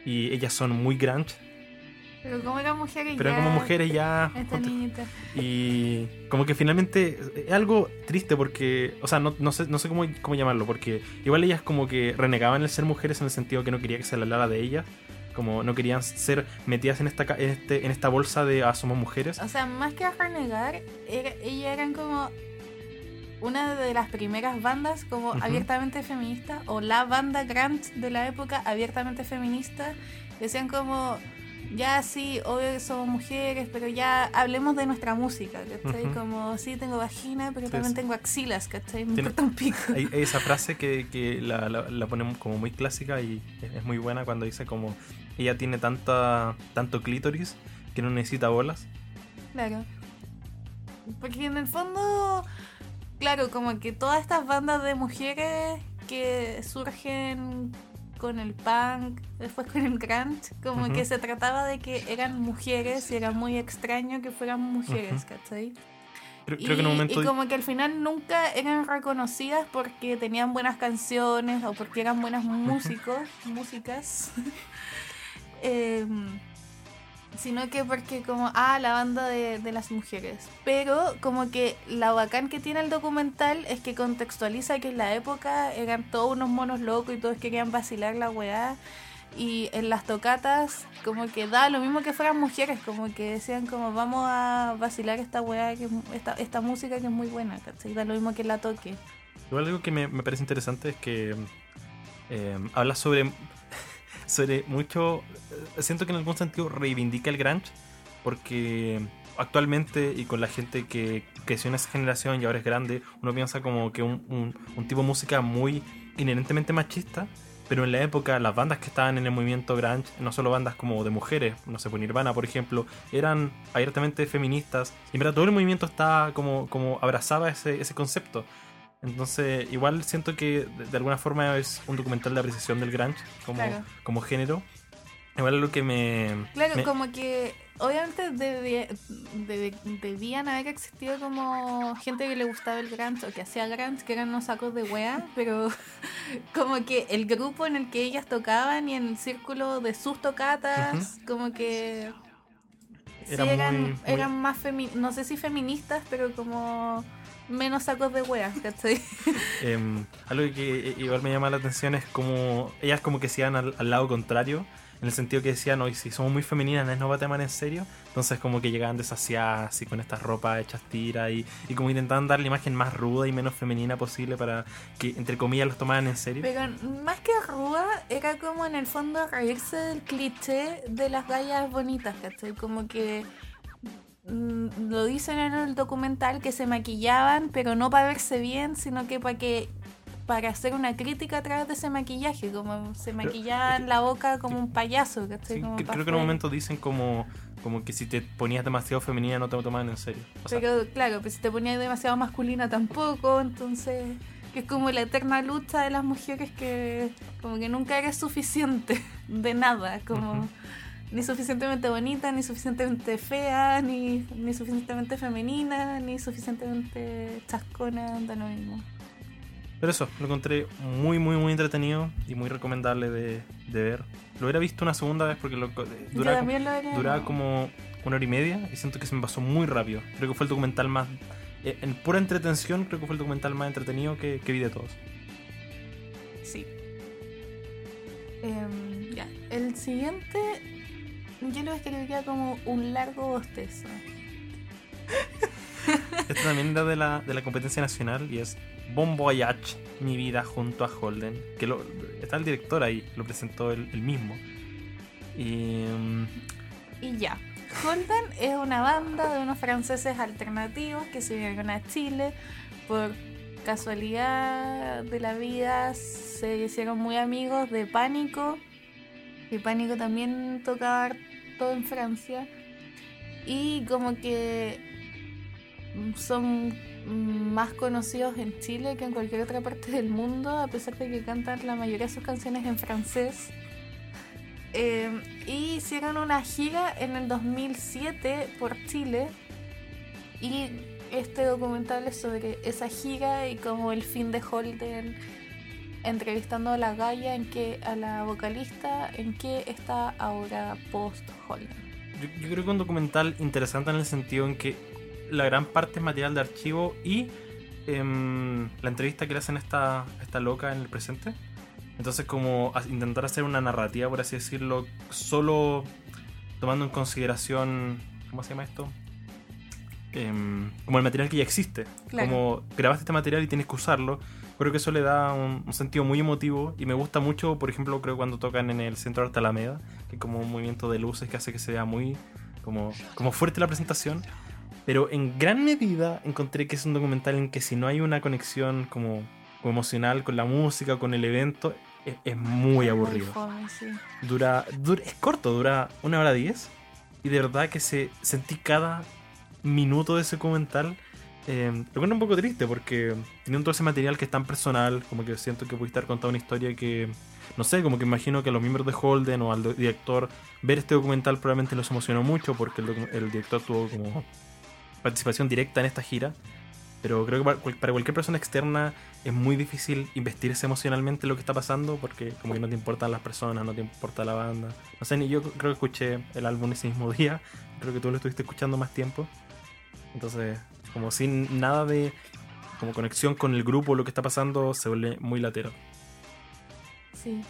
y ellas son muy grunge, Pero como eran mujeres pero ya- como mujeres ya... Y como que finalmente es algo triste porque, o sea, no, no sé, no sé cómo, cómo llamarlo, porque igual ellas como que renegaban el ser mujeres en el sentido que no quería que se hablara de ellas, como no querían ser metidas en esta, en este, en esta bolsa de, ah, somos mujeres. O sea, más que renegar, era- ellas eran como una de las primeras bandas como Ujú. abiertamente feministas o la banda grunge de la época abiertamente feminista. Decían como, ya sí, obvio que somos mujeres, pero ya hablemos de nuestra música, ¿cachai? Ujú. Como, sí, tengo vagina, pero Sí, también sí. tengo axilas, ¿cachai? Me importa un pico. Hay, hay esa frase que, que la, la, la ponen como muy clásica y es, es muy buena cuando dice como ella tiene tanta tanto clítoris que no necesita bolas. Claro. Porque en el fondo, claro, como que todas estas bandas de mujeres que surgen con el punk, después con el grunge, como que se trataba de que eran mujeres y era muy extraño que fueran mujeres, Ujú. ¿cachai? Creo, Y, creo que en un momento y como que al final nunca eran reconocidas porque tenían buenas canciones o porque eran buenas músicos, músicas. Em, sino que porque como, ah, la banda de, de las mujeres. Pero como que la bacán que tiene el documental es que contextualiza que en la época eran todos unos monos locos y todos querían vacilar la weá. y en las tocatas como que da lo mismo que fueran mujeres, como que decían como vamos a vacilar esta weá, que, esta, esta música que es muy buena, ¿cachai? Da lo mismo que la toque. Igual algo que me, me parece interesante es que eh, habla sobre, sobre mucho, eh, siento que en algún sentido reivindica el grunge, porque actualmente y con la gente que creció en esa generación y ahora es grande, uno piensa como que un, un, un tipo de música muy inherentemente machista, pero en la época las bandas que estaban en el movimiento grunge, no solo bandas como de mujeres, no sé, pues Nirvana por ejemplo, eran abiertamente feministas, y en verdad todo el movimiento estaba como, como abrazaba ese, ese concepto. Entonces, igual siento que de, de alguna forma es un documental de apreciación del grunge como, Claro. como género. Igual es lo que me... Claro, me- como que obviamente debía- debían haber existido como gente que le gustaba el grunge o que hacía grunge, que eran unos sacos de wea, pero como que el grupo en el que ellas tocaban y en el círculo de sus tocatas, como que sí Era eran, muy- muy- eran más femi no sé si feministas, pero como menos sacos de wea, ¿cachai? Em, algo que eh, igual me llama la atención es como ellas como que se iban al, al lado contrario, en el sentido que decían, hoy si somos muy femeninas, no va a tomar en serio. Entonces como que llegaban desasiadas, así con estas ropas hechas tiras y, y como intentaban dar la imagen más ruda y menos femenina posible para que, entre comillas, los tomaran en serio. Pero más que ruda, era como en el fondo reírse del cliché de las gallas bonitas, ¿cachai? Como que lo dicen en el documental que se maquillaban, pero no para verse bien, sino que para que para hacer una crítica a través de ese maquillaje, como se maquillaban la boca como un payaso, ¿cachai? Sí, Como que- pa' creo que en un momento dicen como, como que si te ponías demasiado femenina no te lo tomaban en serio. O sea, Pero claro, pues si te ponías demasiado masculina tampoco, entonces que es como la eterna lucha de las mujeres que como que nunca eres suficiente de nada, como. Ni suficientemente bonita, ni suficientemente fea, ni, ni suficientemente femenina, ni suficientemente chascona, da lo mismo. Pero eso, lo encontré muy, muy, muy entretenido y muy recomendable de, de ver. Lo hubiera visto una segunda vez porque lo, haría. duraba como una hora y media y siento que se me pasó muy rápido. Creo que fue el documental más... eh, En pura entretención, creo que fue el documental más entretenido que, que vi de todos. Sí. Em, ya, el siguiente yo lo escribiría como un largo bostezo. Este también era de la, de la competencia nacional y es Bon Voyage, mi vida junto a Holden. Que lo, está el director ahí, lo presentó él, él mismo. Y... mm, Y ya. Holden es una banda de unos franceses alternativos que se vinieron a Chile por casualidad de la vida se hicieron muy amigos de Pánico y Pánico también tocaba en Francia. Y como que son más conocidos en Chile que en cualquier otra parte del mundo a pesar de que cantan la mayoría de sus canciones en francés. Eh, y hicieron una gira en el 2007 por Chile. Y este documental es sobre esa gira y como el fin de Holden entrevistando a la Gaia en que a la vocalista en que está ahora post Holden Yo, yo creo que un documental interesante en el sentido en que la gran parte es material de archivo y em, la entrevista que le hacen a esta, loca en el presente. Entonces como intentar hacer una narrativa, por así decirlo, solo tomando en consideración, ¿cómo se llama esto? Em, como el material que ya existe. Claro. Como grabaste este material y tienes que usarlo. Creo que eso le da un, un sentido muy emotivo y me gusta mucho, por ejemplo, creo cuando tocan en el Centro de Arte Alameda, que como un movimiento de luces que hace que se vea muy como, como fuerte la presentación. Pero en gran medida encontré que es un documental en que si no hay una conexión como, como emocional con la música, con el evento, es, es muy aburrido. fome, sí. Dura, dura, es corto, dura una hora diez. Y de verdad que se sentí cada minuto de ese documental. Eh, lo encuentro un poco triste porque teniendo todo ese material que es tan personal, como que siento que puede estar contando una historia que, no sé, como que imagino que a los miembros de Holden o al director ver este documental probablemente los emocionó mucho porque el, el director tuvo como participación directa en esta gira. Pero creo que para, para cualquier persona externa es muy difícil investirse emocionalmente en lo que está pasando porque como que no te importan las personas, no te importa la banda. No sé, ni yo creo que escuché el álbum ese mismo día. Creo que tú lo estuviste escuchando más tiempo. Entonces, como sin nada de como conexión con el grupo, lo que está pasando, se vuelve muy latero. Sí.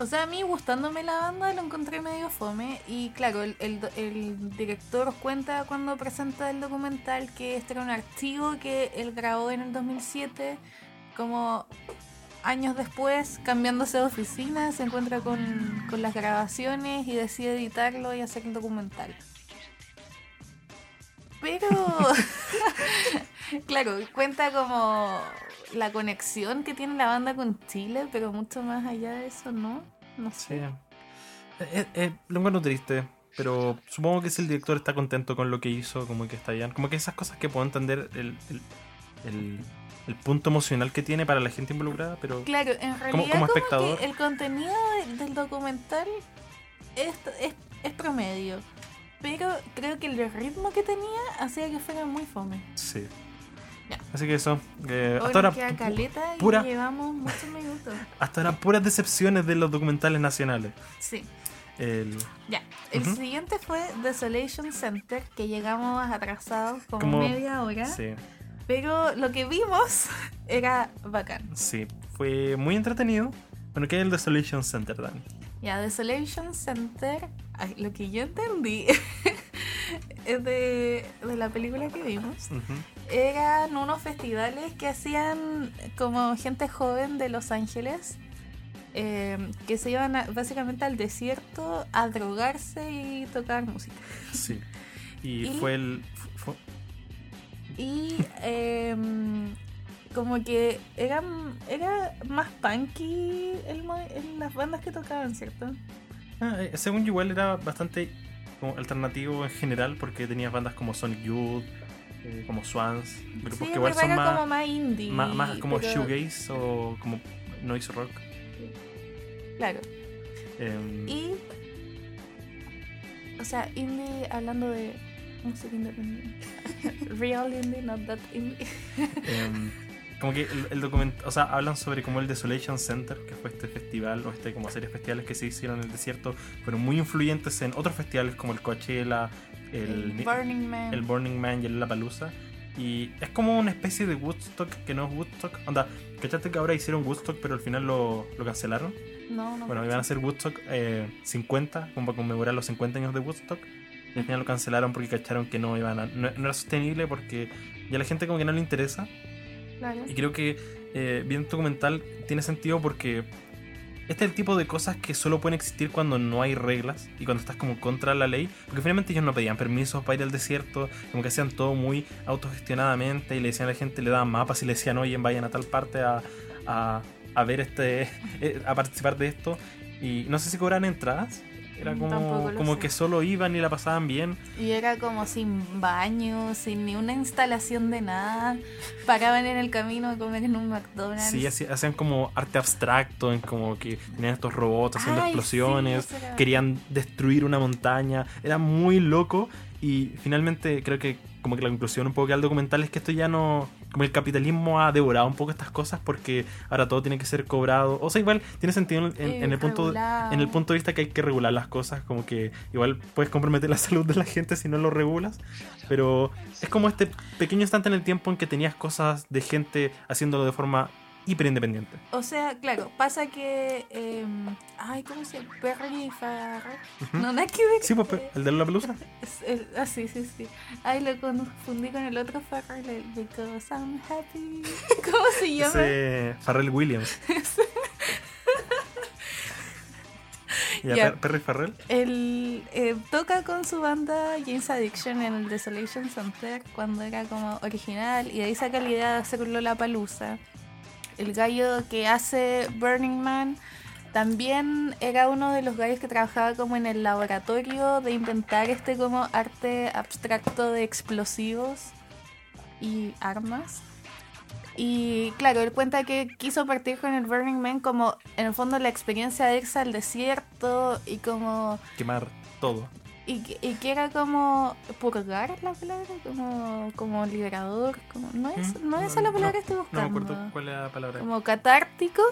O sea, a mí gustándome la banda lo encontré medio fome. Y claro, el, el, el director cuenta cuando presenta el documental que este era un archivo que él grabó en el 2007. Como años después, cambiándose de oficina, se encuentra con, con las grabaciones y decide editarlo y hacer el documental. Pero, claro, cuenta como la conexión que tiene la banda con Chile, pero mucho más allá de eso, ¿no? No Sí. sé. Eh, eh, eh, lo encuentro triste, pero supongo que si el director está contento con lo que hizo, como que está bien. Como que esas cosas que puedo entender el, el, el- el punto emocional que tiene para la gente involucrada, pero Claro, en realidad Como- como como espectador. que el contenido de- del documental es, es, es promedio. Pero creo que el ritmo que tenía hacía que fuera muy fome. sí. Ya. Así que eso, eh, hasta ahora, caleta y pura- llevamos muchos minutos. hasta ahora puras decepciones de los documentales nacionales. Sí. El, Ya. El siguiente fue Desolation Center, que llegamos atrasados como, Como- media hora. sí, Pero lo que vimos era bacán. sí, fue muy entretenido. Bueno, ¿qué es el Desolation Center, Dani? Ya, Desolation Center, ay, lo que yo entendí es de, de la película que vimos. Eran unos festivales que hacían como gente joven de Los Ángeles. eh, que se iban a- básicamente al desierto a drogarse y tocar música. Sí. Y, Y- fue el. fue- Y em, como que eran, era más punky el en las bandas que tocaban, ¿cierto? Ah, eh, según yo, igual era bastante como alternativo en general, porque tenías bandas como Sonic Youth, eh, como Swans, grupos Sí, que igual son era más, como más indie. más, más como pero- shoegaze o como noise rock. Claro. Em, Y. O sea, indie hablando de música independiente. Real indie, not that indie. em, como que el, el documento, o sea, hablan sobre como el Desolation Center, que fue este festival o este como series festivales que se hicieron en el desierto, fueron muy influyentes en otros festivales como el Coachella, el, El Burning Man. el Burning Man y el Lollapalooza. Y es como una especie de Woodstock que no es Woodstock. Onda, ¿cachaste que ahora hicieron Woodstock pero al final lo, lo cancelaron? No, no. Bueno, iban a hacer Woodstock eh, 50, como para conmemorar los 50 años de Woodstock. Y al final lo cancelaron porque cacharon que no iban a, no, no era sostenible porque ya a la gente como que no le interesa. Y creo que eh, bien documental tiene sentido porque este es el tipo de cosas que solo pueden existir cuando no hay reglas y cuando estás como contra la ley. Porque finalmente ellos no pedían permisos para ir al desierto, como que hacían todo muy autogestionadamente y le decían a la gente, le daban mapas y le decían, oye, vayan a tal parte a, a, a ver este, eh, a participar de esto. Y no sé si cobran entradas. Era como, como sé. que solo iban y la pasaban bien. Y era como sin baño, sin ni una instalación de nada. Paraban en el camino a comer en un McDonald's. Sí, hacía- hacían como arte abstracto, en como que tenían estos robots haciendo Ay, explosiones, sí, era- querían destruir una montaña, era muy loco y finalmente creo que como que la conclusión un poco que al documental es que esto ya no, como el capitalismo ha devorado un poco estas cosas porque ahora todo tiene que ser cobrado, o sea, igual tiene sentido en, en- en el punto en el punto de vista que hay que regular las cosas, como que igual puedes comprometer la salud de la gente si no lo regulas, pero es como este pequeño instante en el tiempo en que tenías cosas de gente haciéndolo de forma hiper independiente. O sea, claro, pasa que. eh, ay, ¿cómo se llama? Perry Farrell. No, nada que ver. Sí, pues el de la pelusa. Ah, sí, sí, sí. Ay, lo confundí con el otro Farrell, el Because I'm Happy. ¿Cómo se llama? Ese Farrell Williams. ¿Y. Per- Perry Farrell? Él eh, toca con su banda James Addiction en el Desolation Center cuando era como original y de ahí saca la idea de hacerlo la palusa. El gallo que hace Burning Man también era uno de los gallos que trabajaba como en el laboratorio de inventar este como arte abstracto de explosivos y armas. Y claro, él cuenta que quiso partir con el Burning Man como en el fondo la experiencia de irse al desierto y como Quemar todo. Y, que- y que era como purgar la palabra, como, como liberador, como no es, ¿Mm? no es esa la palabra que estoy No me buscando. acuerdo cuál era la palabra. como catártico.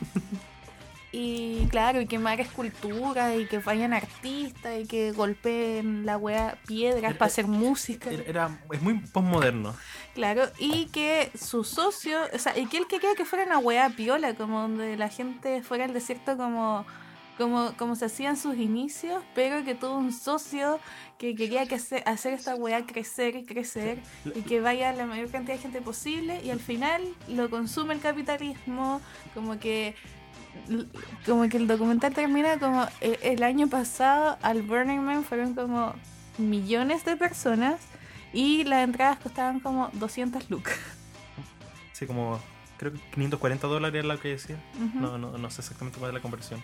y claro, y quemar esculturas y que vayan artistas y que golpeen la wea piedras para hacer música. Era, es muy postmoderno. Claro, y que su socio, o sea, y que él quería que fuera una wea piola, como donde la gente fuera al desierto como como, como se hacían sus inicios, pero que tuvo un socio que quería que hacer, hacer esta weá crecer y crecer y que vaya la mayor cantidad de gente posible y al final lo consume el capitalismo, como que como que el documental termina como eh, el, año pasado al Burning Man fueron como millones de personas y las entradas costaban como 200 lucas. Sí, como creo que 540 dólares es lo que decía. no, no, no sé exactamente cuál es la conversión.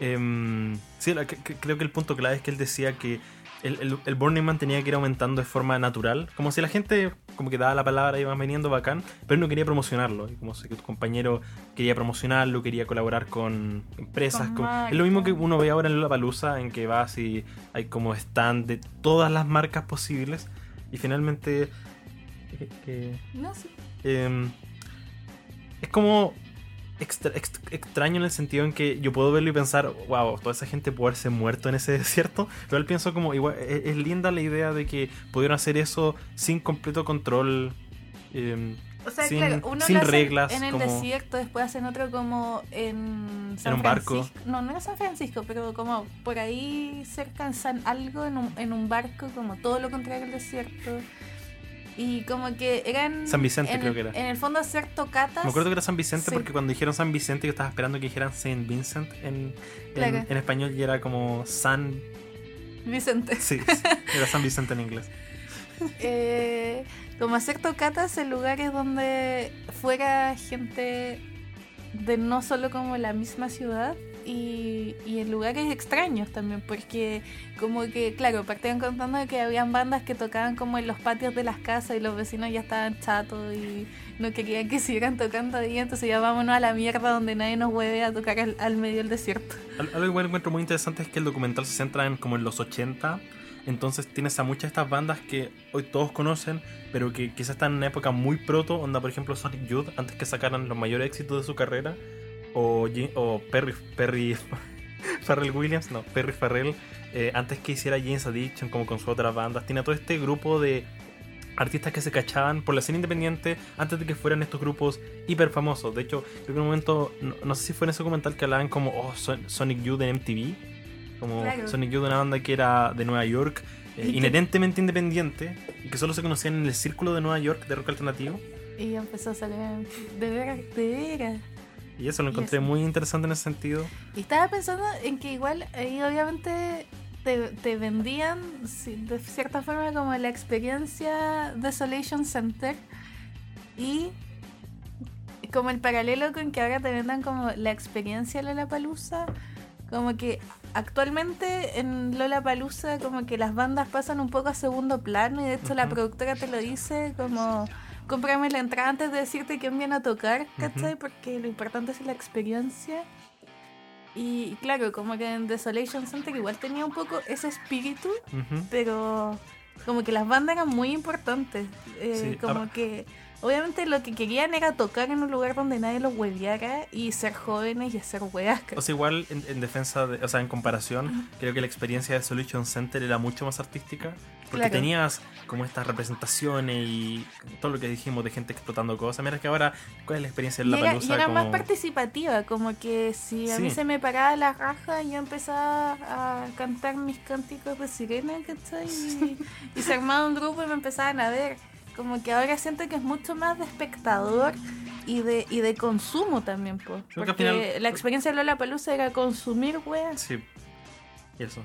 Eh, sí, creo que el punto clave es que él decía que el, el, Burning Man tenía que ir aumentando de forma natural, como si la gente como que daba la palabra y iba veniendo bacán, pero no quería promocionarlo, y como si tu compañero quería promocionarlo, quería colaborar con empresas, es lo mismo que uno ve ahora en la palusa, en que vas y hay como stand de todas las marcas posibles, y finalmente... Eh, no, sí. Em, es como extraño en el sentido en que yo puedo verlo y pensar, wow, toda esa gente puede haberse muerto en ese desierto, pero él pienso como, igual, e-, es, linda la idea de que pudieron hacer eso sin completo control. O sea, sin, claro, uno sin reglas. En el desierto, después hacen otro como en San en un barco. No, no en San Francisco, pero como por ahí cerca en San algo en un, en un barco, como todo lo contrario al desierto. Y como que eran. San Vicente, creo que era. En el fondo, hacer tocatas. Me acuerdo que era San Vicente porque cuando dijeron San Vicente, yo estaba esperando que dijeran Saint Vincent en, en, español y era como San. Vicente. Sí, era San Vicente en inglés. Eh, como hacer tocatas en lugares donde fuera gente de no solo como la misma ciudad, y, en lugares extraños también, porque como que, claro, partían contando que habían bandas que tocaban como en los patios de las casas y los vecinos ya estaban chatos y no querían que siguieran tocando ahí, entonces ya vámonos a la mierda donde nadie nos vuelve a tocar al, medio del desierto. Algo que encuentro muy interesante es que el documental se centra en como en los 80 entonces tienes a muchas de estas bandas que hoy todos conocen, pero que quizás están en una época muy proto, onda por ejemplo Sonic Youth, antes que sacaran los mayores éxitos de su carrera, o, o Perry, Perry Farrell Williams, no, Perry Farrell, eh, antes que hiciera James Addiction como con sus otras bandas, tiene todo este grupo de artistas que se cachaban por la escena independiente antes de que fueran estos grupos hiper famosos. De hecho, creo que en un momento, no, sé si fue en ese documental que hablaban como oh, Sonic Youth de MTV, como Sonic Youth de una banda que era de Nueva York, eh, inherentemente independiente y que solo se conocían en el círculo de Nueva York de rock alternativo. Y empezó a salir de veras, de veras. Y eso lo encontré muy interesante en ese sentido. Y estaba pensando en que igual ahí obviamente te, vendían de cierta forma como la experiencia Desolation Center y como el paralelo con que ahora te vendan como la experiencia Lollapalooza como que actualmente en Lollapalooza como que las bandas pasan un poco a segundo plano y de hecho la productora te lo dice como cómprame la entrada antes de decirte quién viene a tocar, ¿cachai? Porque lo importante es la experiencia. Y claro, como que en Desolation Center igual tenía un poco ese espíritu, pero como que las bandas eran muy importantes. Eh, como que Obviamente lo que querían era tocar en un lugar donde nadie los hueviara y ser jóvenes y hacer hueas. O sea, igual en, defensa, de, o sea, en comparación, creo que la experiencia de Solution Center era mucho más artística. Porque tenías como estas representaciones y todo lo que dijimos de gente explotando cosas. Mira que ahora, ¿cuál es la experiencia de la era, Y era más participativa, como que si a mí se me paraba la raja, yo empezaba a cantar mis cánticos de sirena, ¿cachai? Y, y se armaba un grupo y me empezaban a ver. Como que ahora siento que es mucho más de espectador y de, y de consumo también, pues. Porque la experiencia de Lola Palusa era consumir weas. Sí. Y eso.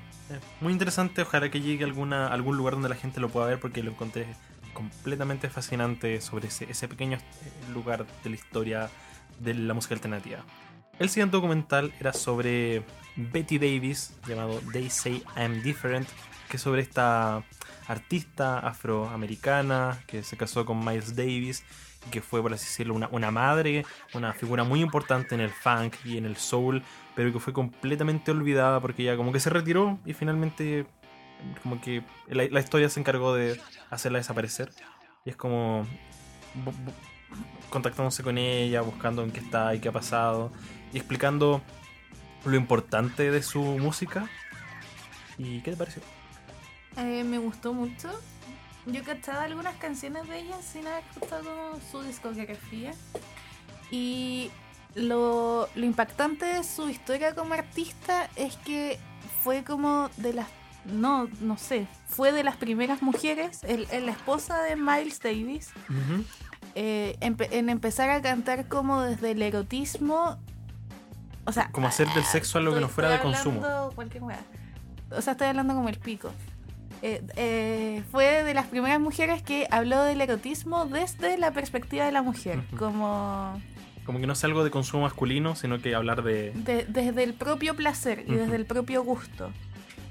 muy interesante. Ojalá que llegue a alguna, algún lugar donde la gente lo pueda ver porque lo encontré completamente fascinante sobre ese, ese pequeño eh, lugar de la historia de la música alternativa. El siguiente documental era sobre Betty Davis, llamado They Say I'm Different, que es sobre esta artista afroamericana que se casó con Miles Davis y que fue, por así decirlo, una, una madre, una figura muy importante en el funk y en el soul, pero que fue completamente olvidada porque ella como que se retiró y finalmente como que la, historia se encargó de hacerla desaparecer. Y es como contactándose con ella, buscando en qué está y qué ha pasado, y explicando lo importante de su música. ¿Y qué te pareció? Eh, me gustó mucho. Yo cachaba algunas canciones de ella sin haber escuchado su discografía. Y lo, lo impactante de su historia como artista es que fue como de las no, no sé, fue de las primeras mujeres, el, el- la esposa de Miles Davis, eh, empe- en empezar a cantar como desde el erotismo, o sea, Como hacer del sexo algo que no fuera de consumo. cualquier. O sea, estoy hablando como el pico. Eh, eh, fue de las primeras mujeres que habló del erotismo desde la perspectiva de la mujer, como Como que no sea algo de consumo masculino, sino que hablar de... de- desde el propio placer y desde el propio gusto.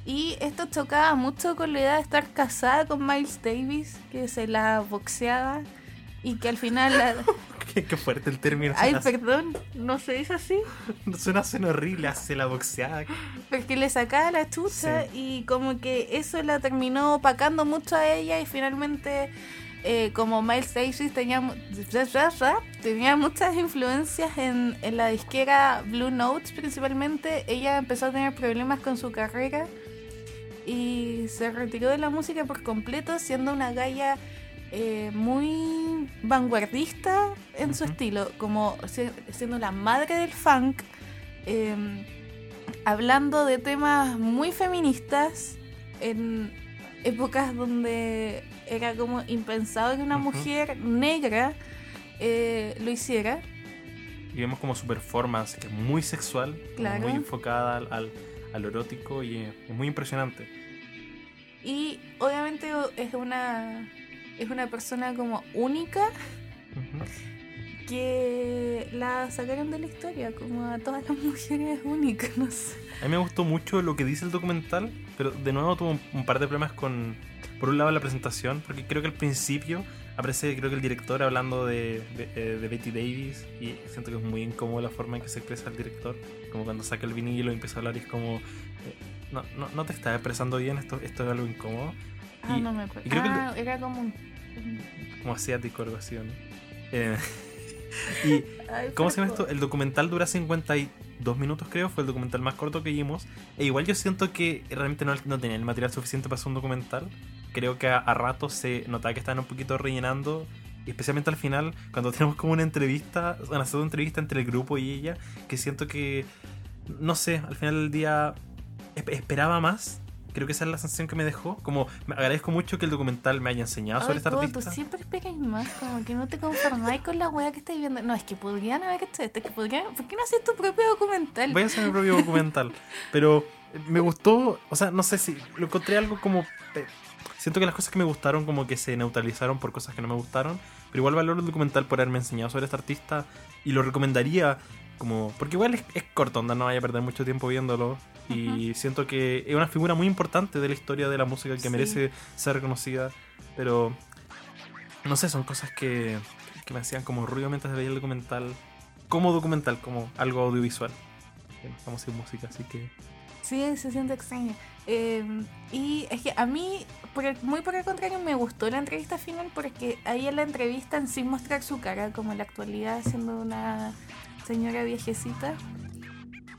Y esto chocaba mucho con la idea de estar casada con Miles Davis, que se la boxeaba y que al final... la- Qué, qué fuerte el término. Ay, Suena, perdón, no se dice así. suena, suena horrible, hace la boxeada. Porque le sacaba la chucha y como que eso la terminó opacando mucho a ella y finalmente eh, como Miles Davis tenía, tenía muchas influencias en, en la disquera Blue Notes principalmente, ella empezó a tener problemas con su carrera y se retiró de la música por completo siendo una galla eh, muy vanguardista en su estilo, como si- siendo la madre del funk. em, hablando de temas muy feministas en épocas donde era como impensado que una mujer negra eh, lo hiciera. Y vemos como su performance, que es muy sexual, Claro. muy enfocada al, al, al erótico y es muy impresionante. Y obviamente es una, es una persona como única que la sacaron de la historia, como a todas las mujeres únicas, no sé. A mí me gustó mucho lo que dice el documental, pero de nuevo tuvo un, un par de problemas con, por un lado, la presentación, porque creo que al principio aparece, creo que el director hablando de, de, eh, de Betty Davis, y siento que es muy incómodo la forma en que se expresa el director, como cuando saca el vinilo y empieza a hablar y es como, eh, no, no, no te estás expresando bien, esto, esto es algo incómodo, Ah, Y- no me acuerdo. creo que Ah, era como un... como asiático o algo así, ¿no? Eh, y Ay, ¿Cómo se llama esto? El documental dura 52 minutos, creo. Fue el documental más corto que vimos. E igual yo siento que realmente no, no tenía el material suficiente para hacer un documental. Creo que a, a ratos se notaba que estaban un poquito rellenando. y Especialmente al final, cuando tenemos como una entrevista, una segunda entrevista entre el grupo y ella, que siento que, no sé, al final del día esp- esperaba más. Creo que esa es la sensación que me dejó. Como me agradezco mucho que el documental me haya enseñado sobre esta Cobo, tú artista. siempre esperas más, como que no te conformáis con la wea que estáis viendo. No, es que podrían haber hecho esto, es que podrían... ¿Por qué no haces tu propio documental? Voy a hacer mi propio documental. Pero me gustó, o sea, no sé si lo encontré algo como. eh, Siento que las cosas que me gustaron como que se neutralizaron por cosas que no me gustaron. Pero igual valoro el documental por haberme enseñado sobre esta artista. Y lo recomendaría como. Porque igual es, es corto, onda, no vaya a perder mucho tiempo viéndolo. Y siento que es una figura muy importante de la historia de la música que Sí. merece ser reconocida. Pero. No sé, son cosas que, que me hacían como ruido mientras veía el documental. Como documental, como algo audiovisual. Estamos sin música, así que. Sí, se siente extraño. Eh, y es que a mí, por el- muy por el contrario, me gustó la entrevista final porque ahí en la entrevista en sin mostrar su cara, como en la actualidad, siendo una señora viejecita.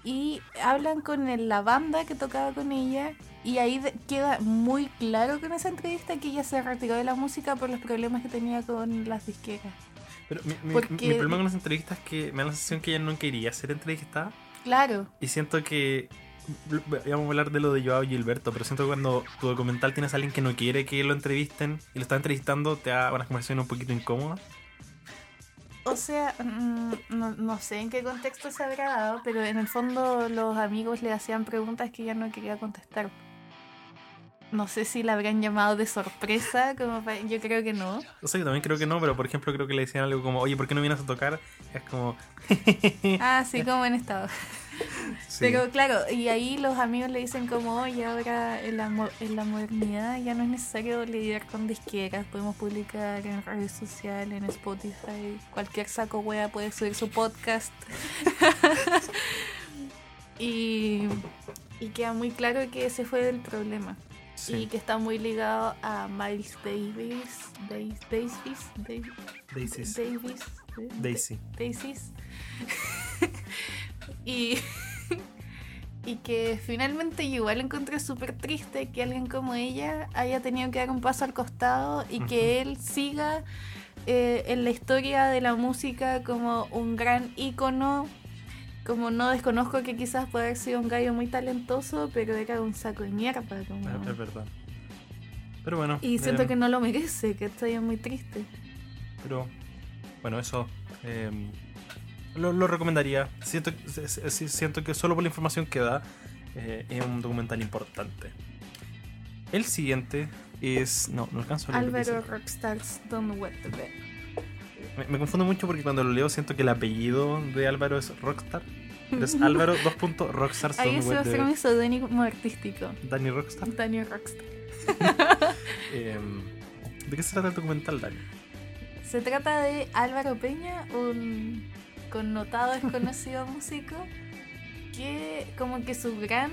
Y hablan con el- la banda que tocaba con ella. Y ahí de- queda muy claro con esa entrevista que ella se retiró de la música por los problemas que tenía con las disqueras. Pero mi, mi- Porque- mi problema con las entrevistas es que me da la sensación que ella no quería ser entrevistada. Claro, Y siento que. Vamos a hablar de lo de Joao Gilberto, pero siento que cuando tu documental tienes a alguien que no quiere que lo entrevisten y lo está entrevistando, te da una conversación un poquito incómoda. O sea, mm, no, no sé en qué contexto se habrá dado, pero en el fondo los amigos le hacían preguntas que ella no quería contestar. No sé si la habrán llamado de sorpresa, como pa- yo creo que no. O sea, yo también creo que no, pero por ejemplo, creo que le decían algo como, oye, ¿por qué no vienes a tocar? Es como. Ah, sí, como en estado. Sí. Pero claro, y ahí los amigos le dicen como, oye, ahora en la, en la modernidad ya no es necesario lidiar con disqueras, podemos publicar en redes sociales, en Spotify, cualquier saco wea puede subir su podcast. y, y queda muy claro que ese fue el problema. Sí. Y que está muy ligado a Miles Davis, Davis, Davis, Davis, Daisies. Davis, Daisy. y, y que finalmente igual encontré súper triste que alguien como ella haya tenido que dar un paso al costado y que él siga eh, en la historia de la música como un gran ícono. Como no desconozco que quizás pueda haber sido un gallo muy talentoso, pero era un saco de mierda. Como... Es, es verdad. Pero bueno. Y siento eh, que no lo merece, que estoy muy triste. Pero bueno, eso eh, lo, lo recomendaría. Siento, siento que solo por la información que da eh, es un documental importante. El siguiente es. No, no alcanzo a leer. Álvaro. Rockstars Don't Wet the Bed. Me, me confundo mucho porque cuando lo leo siento que el apellido de Álvaro es Rockstar. Pero es Álvaro, dos puntos, Rockstar Ahí ese va a ser seudónimo artístico. Danny Rockstar. Daniel Rockstar. Eh, ¿De qué se trata el documental, Dani? Se trata de Álvaro Peña, un connotado desconocido músico, que como que su gran,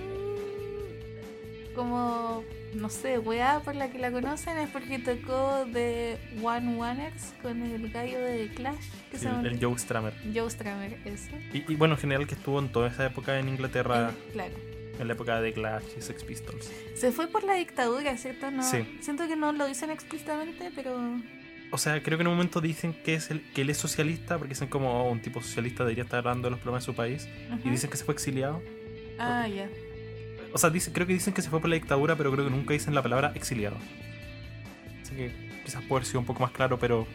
como, no sé, weá por la que la conocen es porque tocó de One Oneers con el gallo de Clash, que Sí, llama el Joe Stramer. Joe Stramer, ese. Y, y bueno, en general que estuvo en toda esa época en Inglaterra, Eh, claro. en la época de Clash y Sex Pistols. Se fue por la dictadura, ¿cierto? No, Sí. Siento que no lo dicen explícitamente, pero... O sea, creo que en un momento dicen que, es el, que él es socialista, porque dicen como oh, un tipo socialista debería estar hablando de los problemas de su país. Y dicen que se fue exiliado. Ah, ya. O sea, dice, creo que dicen que se fue por la dictadura, pero creo que nunca dicen la palabra exiliado. Así que quizás puede haber sido un poco más claro, pero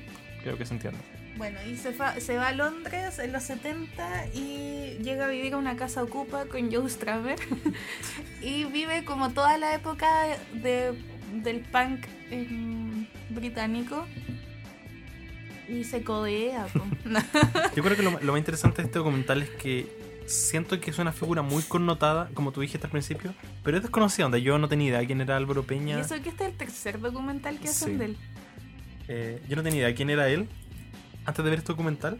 creo que se entiende. Bueno, y se, fa- se va a Londres en los 70 y llega a vivir a una casa ocupa con Joe Stramer. y vive como toda la época de, del punk em, británico. Y se codea. Yo creo que lo, lo más interesante de este documental es que siento que es una figura muy connotada, como tú dijiste al principio, pero es desconocida, donde yo no tenía idea de quién era Álvaro y Peña. eso que este es el tercer documental que hacen Sí. de él. Eh, yo no tenía idea de quién era él antes de ver este documental.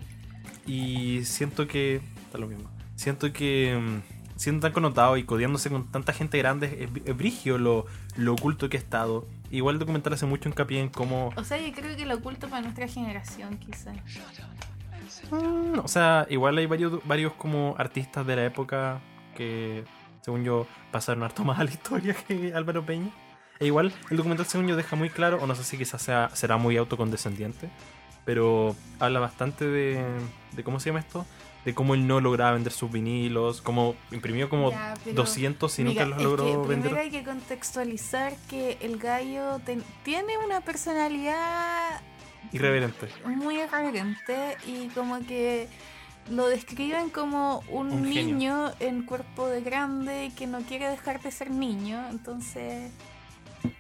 Y siento que. Está lo mismo. Siento que. Siendo tan connotado y codiándose con tanta gente grande, es, es brigio lo, lo oculto que ha estado. Igual el documental hace mucho hincapié en cómo. O sea, yo creo que lo oculto para nuestra generación, quizás. Mm, o sea, igual hay varios, varios como artistas de la época que, según yo, pasaron harto más a la historia que Álvaro Peña. E igual el documental, según yo, deja muy claro, o no sé si quizás sea, será muy autocondescendiente, pero habla bastante de, de cómo se llama esto, de cómo él no lograba vender sus vinilos, cómo imprimió como Ya, pero- 200 y Mira, nunca los es logró que vender. Primero hay que contextualizar que el gallo ten- tiene una personalidad Irreverente. muy irreverente y como que lo describen como un, Un genio. niño en cuerpo de grande que no quiere dejar de ser niño. Entonces,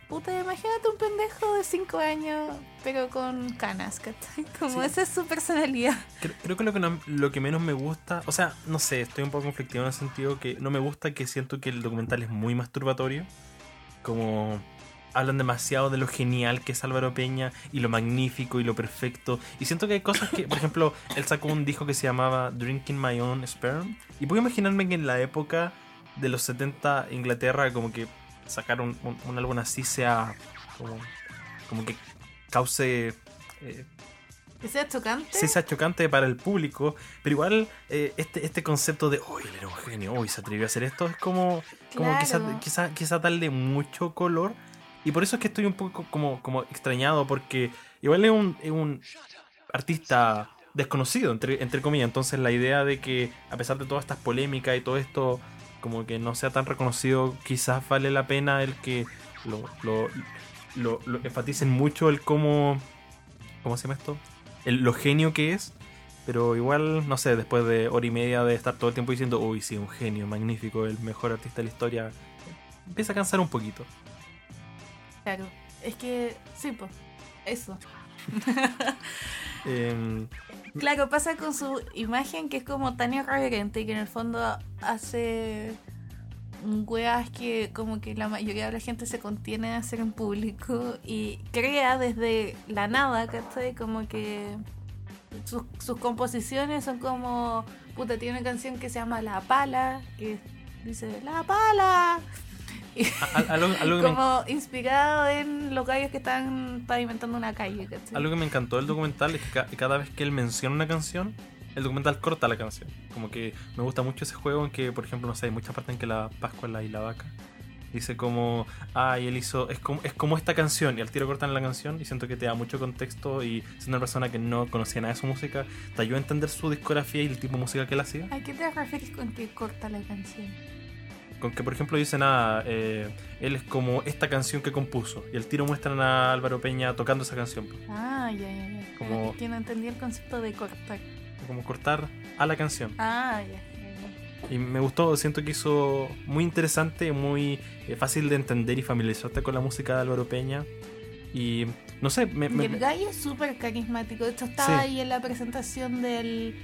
puta, imagínate un pendejo de 5 años pero con canas, ¿cachai? Como Sí. esa es su personalidad. Creo, creo que lo que, no- lo que menos me gusta, o sea, no sé, estoy un poco conflictivo en el sentido que no me gusta que siento que el documental es muy masturbatorio. Como hablan demasiado de lo genial que es Álvaro Peña y lo magnífico y lo perfecto. Y siento que hay cosas que, por ejemplo, él sacó un disco que se llamaba Drinking My Own Sperm. Y puedo imaginarme que en la época de los 70 Inglaterra como que sacar un, un- un álbum así sea como, como que cause... eh, Que sea chocante. sí sea chocante para el público, pero igual eh, este, este concepto de, uy, él era un genio, uy, se atrevió a hacer esto, es como, como quizá, quizá, quizá darle mucho color. Y por eso es que estoy un poco como, como extrañado, porque igual es un, es un artista desconocido, entre, entre comillas. Entonces la idea de que a pesar de todas estas polémicas y todo esto, como que no sea tan reconocido, quizás vale la pena el que lo, lo, lo- lo enfaticen mucho el cómo... ¿Cómo se llama esto? El, lo genio que es. Pero igual, no sé, después de hora y media de estar todo el tiempo diciendo, uy, sí, un genio, magnífico, el mejor artista de la historia, empieza a cansar un poquito. Claro. Es que, sí, pues, eso. Em, Claro, pasa con su imagen que es como tan irreverente que en el fondo hace weas que como que la mayoría de la gente se contiene a hacer en público y crea desde la nada, ¿cachai? Como que sus, sus composiciones son como, puta, tiene una canción que se llama La Pala, que dice La Pala. Algo, algo que me, como inspirado en los gallos que están pavimentando una calle, ¿cachai? algo que me encantó del documental es que ca- cada vez que él menciona una canción, el documental corta la canción. Como que me gusta mucho ese juego en que, por ejemplo, no sé, hay muchas partes en que la Pascua y la vaca. Dice como, ay, él hizo, es como, es como esta canción, y al tiro cortan la canción, y siento que te da mucho contexto, y siendo una persona que no conocía nada de su música, te ayuda a entender su discografía y el tipo de música que él hacía. ¿A qué te refieres con que corta la canción? Con que, por ejemplo, dice nada, eh, él es como esta canción que compuso, y el tiro muestran a Álvaro Peña tocando esa canción. Ah, ya, ya, ya. Como- Como que no entendí el concepto de cortar. Como cortar a la canción. Ah, ya, ya, ya. Y me gustó, siento que hizo muy interesante, muy eh, fácil de entender y familiarizarte con la música de Álvaro Peña. Y no sé, me, me- Y el gallo es súper carismático. De hecho, estaba Sí. ahí en la presentación del,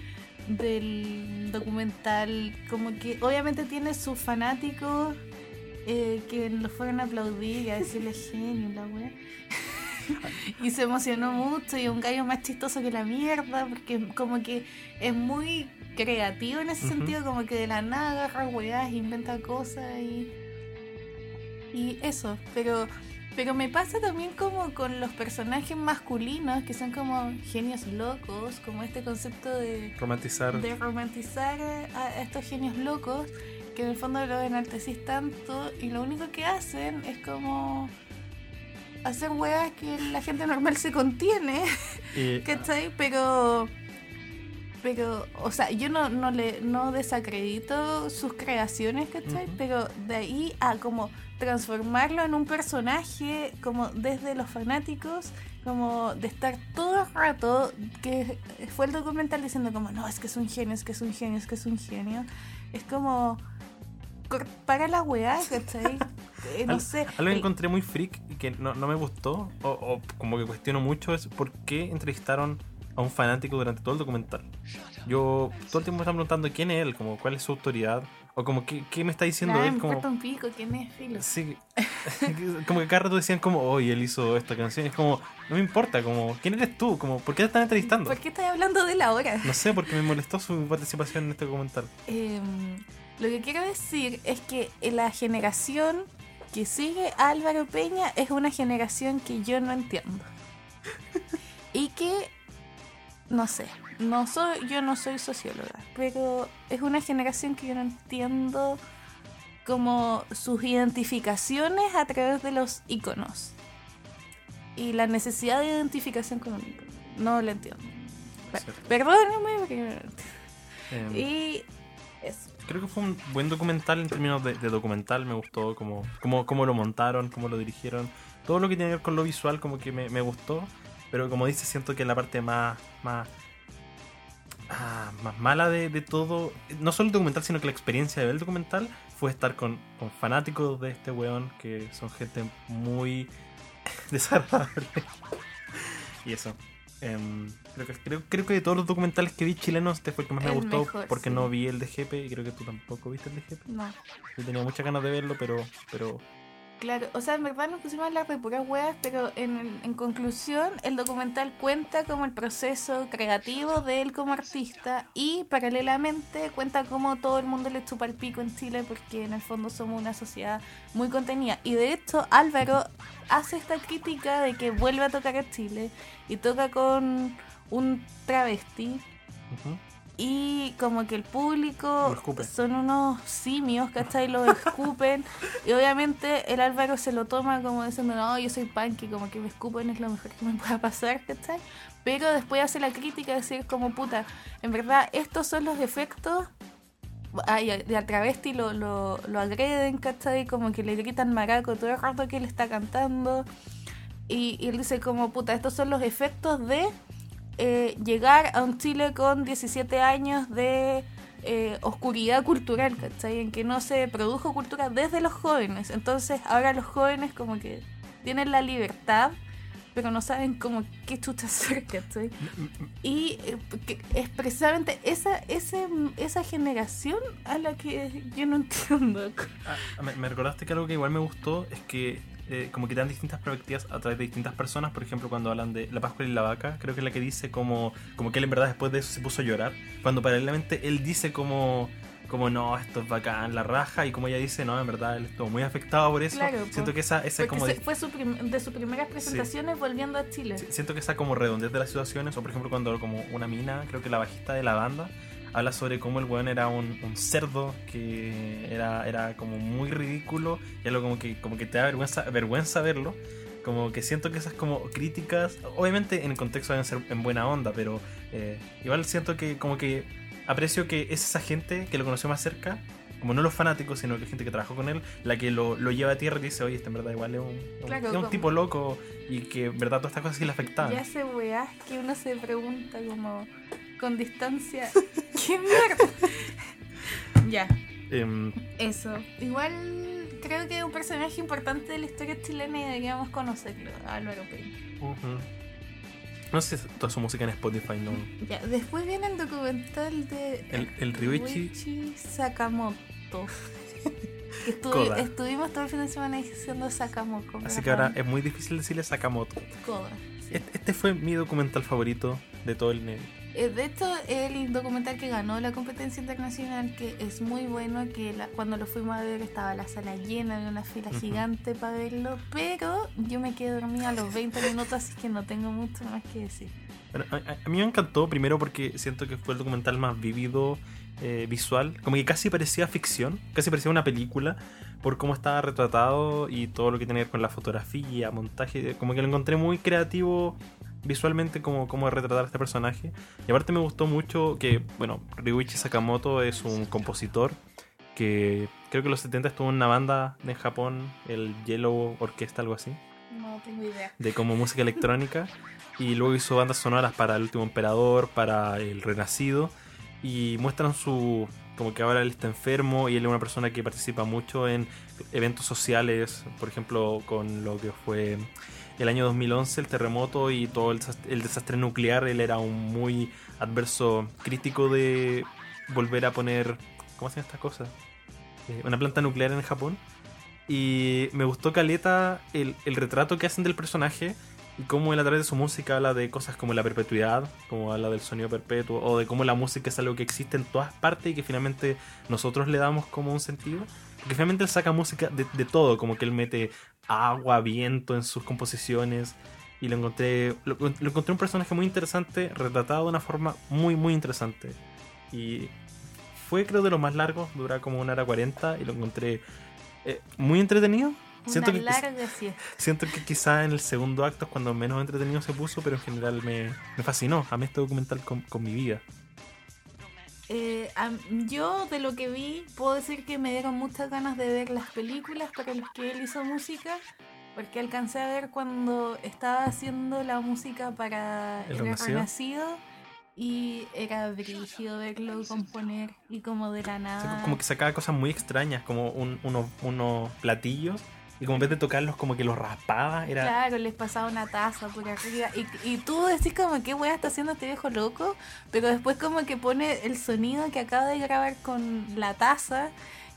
del documental. Como que obviamente tiene sus fanáticos eh, que lo fueron a aplaudir y a decirle genio, la wea. y se emocionó mucho y un gallo más chistoso que la mierda porque como que es muy creativo en ese sentido como que de la nada agarra weas inventa cosas y y eso pero pero me pasa también como con los personajes masculinos que son como genios locos como este concepto de romantizar. de romantizar a estos genios locos que en el fondo los enaltecís tanto y lo único que hacen es como hacer weas que la gente normal se contiene, y- ¿cachai? Pero, pero, o sea, yo no, no le no desacredito sus creaciones, ¿cachai? Ujú. Pero de ahí a como transformarlo en un personaje como desde los fanáticos como de estar todo el rato que fue el documental diciendo como no es que es un genio es que es un genio es que es un genio es como para la weá ¿cachai? Eh, no Al- sé Algo que el- encontré muy freak y que no, no me gustó, o, o como que cuestiono mucho, es por qué entrevistaron a un fanático durante todo el documental. Yo todo el tiempo me están preguntando quién es él, como cuál es su autoridad, o como qué, qué me está diciendo él, me como... importa un pico quién es filo Sí, como que cada rato decían como, hoy él hizo esta canción. Es como, no me importa, como, ¿quién eres tú? Como, ¿por qué te están entrevistando? ¿por qué estás hablando de él ahora? No sé, porque me molestó su participación en este documental. Em, lo que quiero decir es que la generación que sigue a Álvaro Peña es una generación que yo no entiendo. Y que, no sé, no soy, yo no soy socióloga, pero es una generación que yo no entiendo como sus identificaciones a través de los iconos. Y la necesidad de identificación con un icono. No lo entiendo. Perdóname, porque no lo entiendo. Eh, Y eso. Creo que fue un buen documental en términos de, de documental. Me gustó cómo, cómo, cómo lo montaron, cómo lo dirigieron. Todo lo que tiene que ver con lo visual como que me, me gustó. Pero como dice, siento que la parte más... más ah, más mala de, de todo, no solo el documental, sino que la experiencia de ver el documental fue estar con, con fanáticos de este weón, que son gente muy desagradable. y eso. Em, creo, que, creo, creo que de todos los documentales que vi chilenos, este fue el que más me gustó, mejor, porque sí. no vi el de Jepe, y creo que tú tampoco viste el de Jepe. No. Yo tenía muchas ganas de verlo, pero, pero Claro, o sea, en verdad nos pusimos a hablar de puras weas, pero en, conclusión, el documental cuenta como el proceso creativo de él como artista y paralelamente cuenta cómo todo el mundo le chupa el pico en Chile porque en el fondo somos una sociedad muy contenida. Y de hecho, Álvaro hace esta crítica de que vuelve a tocar a Chile y toca con un travesti ujú. Y como que el público son unos simios, ¿cachai? Lo escupen. y obviamente el Álvaro se lo toma como diciendo, no, yo soy punk y como que me escupen es lo mejor que me pueda pasar, ¿cachai? Pero después hace la crítica de decir como, puta, en verdad estos son los efectos. Ay, de al travesti lo, lo, lo agreden, ¿cachai? Como que le gritan maraco todo el rato que él está cantando. Y, y él dice como, puta, estos son los efectos de eh, llegar a un Chile con 17 años de eh, oscuridad cultural, ¿cachai? En que no se produjo cultura desde los jóvenes. Entonces ahora los jóvenes como que tienen la libertad, pero no saben como qué chucha hacer, ¿cachai? Y eh, es precisamente esa, ese, esa generación a la que yo no entiendo. Ah, me recordaste que algo que igual me gustó es que eh, como que dan distintas perspectivas a través de distintas personas. Por ejemplo, cuando hablan de la Pascua y la vaca, creo que es la que dice como, como que él en verdad después de eso se puso a llorar. Cuando paralelamente él dice como, como no, esto es bacán, la raja, y como ella dice, no, en verdad él estuvo muy afectado por eso. Claro, siento po. que esa, esa como se- fue su de sus primeras presentaciones volviendo a Chile. Sí, Siento que esa como redondez de las situaciones, o por ejemplo cuando como una mina, creo que la bajista de la banda, habla sobre cómo el weón era un, un cerdo que era, era como muy ridículo y algo como que, como que te da vergüenza, vergüenza verlo. Como que siento que esas como críticas, obviamente en el contexto deben ser en buena onda, pero eh, igual siento que como que aprecio que es esa gente que lo conoció más cerca, como no los fanáticos, sino que gente que trabajó con él, la que lo, lo lleva a tierra y dice, oye, este en verdad igual es un, un- Claro, es un como- tipo loco y que en verdad todas estas cosas sí le afectaban. Y hace weás que uno se pregunta como con distancia. ¿Qué mierda? ya, Em, eso. Igual creo que es un personaje importante de la historia chilena y deberíamos conocerlo, Álvaro ujú. No sé si toda su música en Spotify, no. Ya, después viene el documental de El, el Ryuichi. Ryuichi Sakamoto. Que estuvi- Koda. estuvimos todo el fin de semana diciendo Sakamoto. Así que ahora es muy difícil decirle Sakamoto. Koda. sí. Este, este fue mi documental favorito de todo el De hecho, el documental que ganó la competencia internacional, que es muy bueno, que la- cuando lo fuimos a ver estaba la sala llena, había una fila gigante para verlo, pero yo me quedé dormida a los 20 minutos, así que no tengo mucho más que decir. Bueno, a- a mí me encantó primero porque siento que fue el documental más vívido eh, visual. Como que casi parecía ficción, casi parecía una película por cómo estaba retratado y todo lo que tenía que ver con la fotografía, montaje. Como que lo encontré muy creativo visualmente como, como retratar a este personaje. Y aparte me gustó mucho que, bueno, Ryuichi Sakamoto es un compositor que creo que en los 70 estuvo en una banda en Japón, el Yellow Orquesta, algo así No tengo idea. de como música electrónica y luego hizo bandas sonoras para El Último Emperador, para El Renacido y muestran su como que ahora él está enfermo y él es una persona que participa mucho en eventos sociales, por ejemplo con lo que fue el año 2011 el terremoto y todo el el desastre nuclear, él era un muy adverso crítico de volver a poner ¿cómo se llama esta cosa? Eh, una planta nuclear en Japón y me gustó Caleta el, el retrato que hacen del personaje y cómo él a través de su música habla de cosas como la perpetuidad, como habla del sonido perpetuo, o de cómo la música es algo que existe en todas partes y que finalmente nosotros le damos como un sentido. Porque finalmente él saca música de, de todo, como que él mete agua, viento en sus composiciones. Y lo encontré, lo, lo encontré un personaje muy interesante, retratado de una forma muy, muy interesante. Y fue creo de los más largos, dura como una hora cuarenta y lo encontré eh, muy entretenido. Siento que, siesta. siento que quizá en el segundo acto es cuando menos entretenido se puso, pero en general me, me fascinó. Amé este documental con, con mi vida. Eh, yo de lo que vi puedo decir que me dieron muchas ganas de ver las películas para las que él hizo música porque alcancé a ver cuando estaba haciendo la música para ¿El El, Renacido? Y era brígido verlo componer y como de la nada como que sacaba cosas muy extrañas, como un- unos, unos platillos, y como en vez de tocarlos, como que los raspaba. Era, Claro, les pasaba una taza por arriba. Y, y tú decís como, ¿qué wea está haciendo este viejo loco? Pero después como que pone el sonido que acaba de grabar con la taza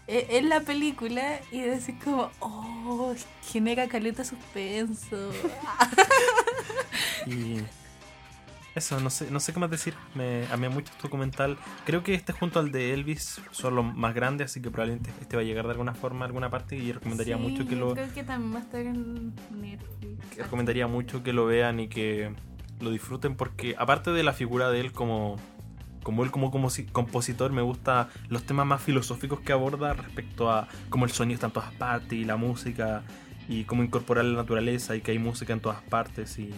eh, en la película y decís como, oh, genera caleta suspenso. Y eso, no sé, no sé qué más decir. Me amé mucho este documental. Creo que este junto al de Elvis son los más grandes, así que probablemente este va a llegar de alguna forma a alguna parte y recomendaría Sí, mucho que yo lo Creo que también va a estar en Netflix. recomendaría mucho que lo vean y que lo disfruten porque aparte de la figura de él como como él como, como si- compositor me gusta los temas más filosóficos que aborda respecto a cómo el sonido está en todas partes y la música y cómo incorporar la naturaleza y que hay música en todas partes y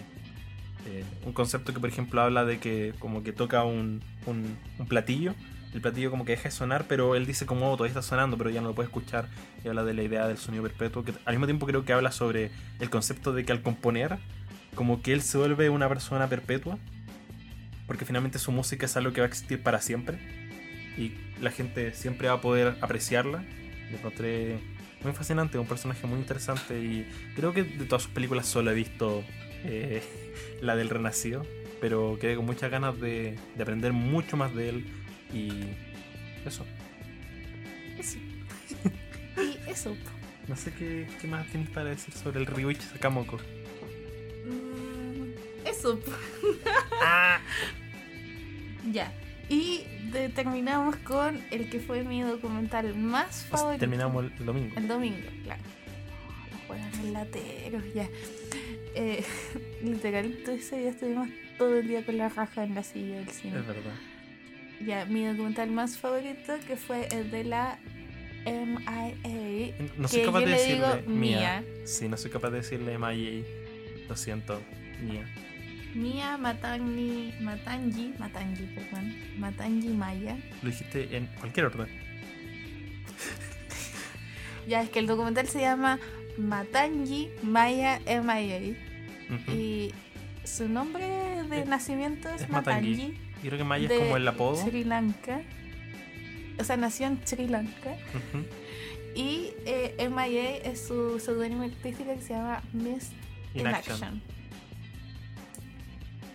eh, un concepto que por ejemplo habla de que como que toca un, un, platillo. El platillo como que deja de sonar pero él dice como "Oh, todavía está sonando pero ya no lo puede escuchar. Y habla de la idea del sonido perpetuo que al mismo tiempo creo que habla sobre el concepto de que al componer como que él se vuelve una persona perpetua porque finalmente su música es algo que va a existir para siempre y la gente siempre va a poder apreciarla. Lo encontré muy fascinante un personaje muy interesante y creo que de todas sus películas solo he visto eh, la del Renacido pero quedé con muchas ganas de, de aprender mucho más de él y eso Eso. Y eso. no sé qué, qué más tienes para decir sobre el Ryuichi Sakamoto Mm, Eso. ah, Ya. Y de- terminamos con el que fue mi documental más favorito. terminamos el, domingo. El domingo, claro. Los hueones lateros, ya. Eh, literal, ese día estuvimos todo el día con la raja en la silla del cine. Es verdad. Ya, mi documental más favorito que fue el de la MIA. No soy Que capaz yo de le decirle digo Mía. Mía. Sí, no soy capaz de decirle MIA. Lo siento, Mía. Mia Matangi, Matangi, Matangi, perdón, Matangi Maya. Lo dijiste en cualquier orden. Ya, es que el documental se llama Matangi Maya MIA. Ujú. Y su nombre de Es- nacimiento es, es Matangi. Matangi. Yo creo que Maya es como el apodo. Sri Lanka. O sea, nació en Sri Lanka. Ujú. Y eh, MIA es su seudónimo artístico que se llama Mist in, In Action. Action.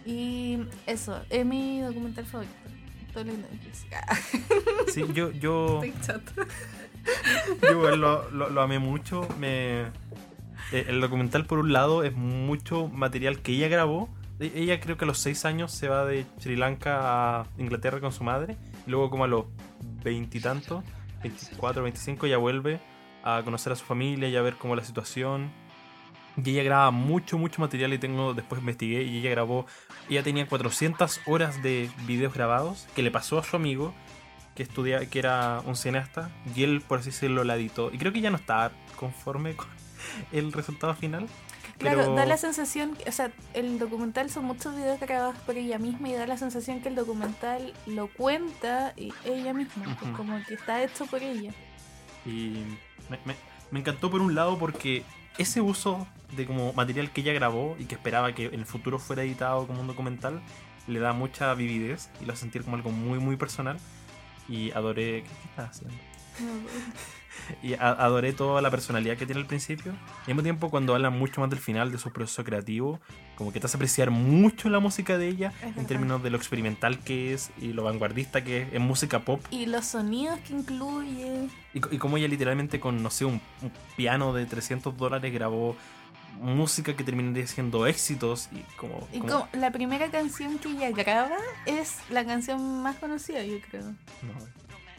Y eso, es mi documental favorito. Todo música. Sí, yo, yo, Estoy. yo lo, lo, amé mucho. Eh, el documental, por un lado, es mucho material que ella grabó. E- Ella creo que a los 6 años se va de Sri Lanka a Inglaterra con su madre. Luego como a los veintitantos, 24, 25, ya vuelve a conocer a su familia y a ver cómo la situación. Y ella graba mucho, mucho material y tengo, después investigué y ella grabó, ella tenía 400 horas de videos grabados que le pasó a su amigo que estudia, que era un cineasta y él, por así decirlo, la editó. Y creo que ya no estaba conforme con el resultado final. Claro, pero- da la sensación, o sea, el documental son muchos videos grabados por ella misma y da la sensación que el documental lo cuenta y ella misma, pues, Ujú. como que está hecho por ella. Y me, me- me encantó por un lado porque ese uso de como material que ella grabó y que esperaba que en el futuro fuera editado como un documental le da mucha vividez y lo hace sentir como algo muy muy personal y adoré ¿qué, qué estás haciendo? y a- adoré toda la personalidad que tiene al principio y al mismo tiempo cuando hablan mucho más del final de su proceso creativo como que te hace apreciar mucho la música de ella Es en verdad. términos de lo experimental que es y lo vanguardista que es en música pop Y los sonidos que incluye. y, y como ella literalmente con, no sé, un, un piano de 300 dólares grabó música que terminaría siendo éxitos y como... Y como- como la primera canción que ella graba es la canción más conocida, yo creo. no.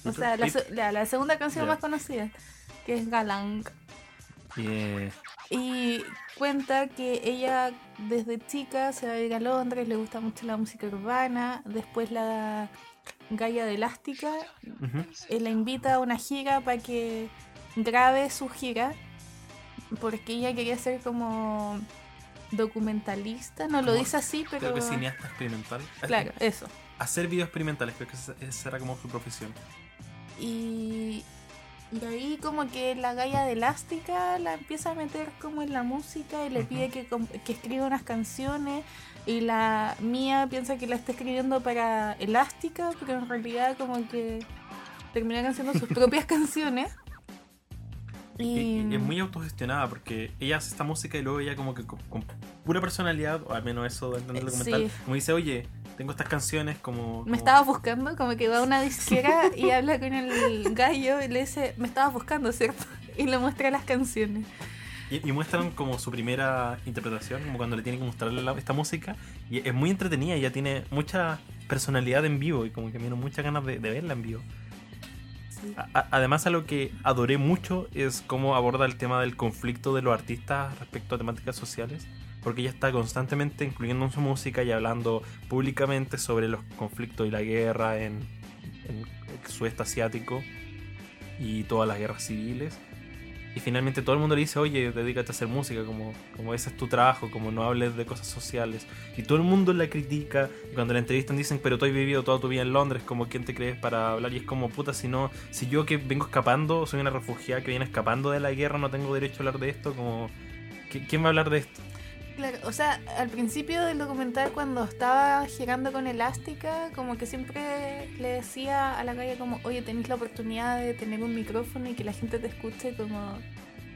O sea, la, la, la segunda canción más conocida, que es Galang. y, Y cuenta que ella desde chica se va a ir a Londres, le gusta mucho la música urbana. Después la Gaia de Elástica eh, la invita a una gira para que grabe su gira. Porque ella quería ser como documentalista. No lo dice así, pero. Creo que cineasta experimental. Claro, eso. Hacer videos experimentales, creo que esa, era como su profesión. Y, y ahí como que la Gaia de Elástica la empieza a meter como en la música y le pide que, que escriba unas canciones y la mía piensa que la está escribiendo para Elástica, pero en realidad como que terminan haciendo sus propias canciones. Y, y es muy autogestionada porque ella hace esta música y luego ella como que con, con pura personalidad, o al menos eso dentro del Eh, documental, sí. como dice, oye, tengo estas canciones como... me como- estaba buscando, como que va a una disquera y habla con el gallo y le dice, me estabas buscando, ¿cierto? Y le muestra las canciones. Y, y muestran como su primera interpretación, como cuando le tienen que mostrarle la- esta música. Y es muy entretenida, ella tiene mucha personalidad en vivo y como que me dieron muchas ganas de, de verla en vivo. A- además, a lo que adoré mucho es cómo aborda el tema del conflicto de los artistas respecto a temáticas sociales. Porque ella está constantemente incluyendo en su música y hablando públicamente sobre los conflictos y la guerra en, en el sudeste asiático y todas las guerras civiles. Y finalmente todo el mundo le dice, oye, dedícate a hacer música, como, como ese es tu trabajo, como no hables de cosas sociales. Y todo el mundo la critica, y cuando la entrevistan dicen, pero tú has vivido toda tu vida en Londres, como quién te crees para hablar, y es como, puta, si no, si yo que vengo escapando, soy una refugiada que viene escapando de la guerra, no tengo derecho a hablar de esto, como, ¿qui- ¿quién va a hablar de esto? Claro, o sea, al principio del documental cuando estaba girando con Elástica, como que siempre le decía a la calle como, oye, tenéis la oportunidad de tener un micrófono y que la gente te escuche, como,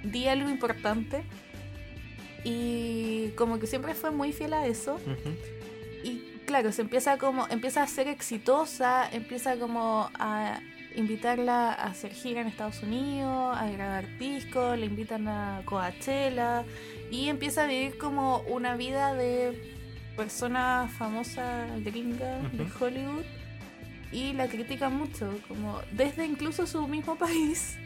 di algo importante. Y como que siempre fue muy fiel a eso. Y claro, se empieza como, empieza a ser exitosa, empieza como a invitarla a hacer gira en Estados Unidos, a grabar discos, le invitan a Coachella y empieza a vivir como una vida de persona famosa gringa de. Hollywood y la critica mucho, como desde incluso su mismo país,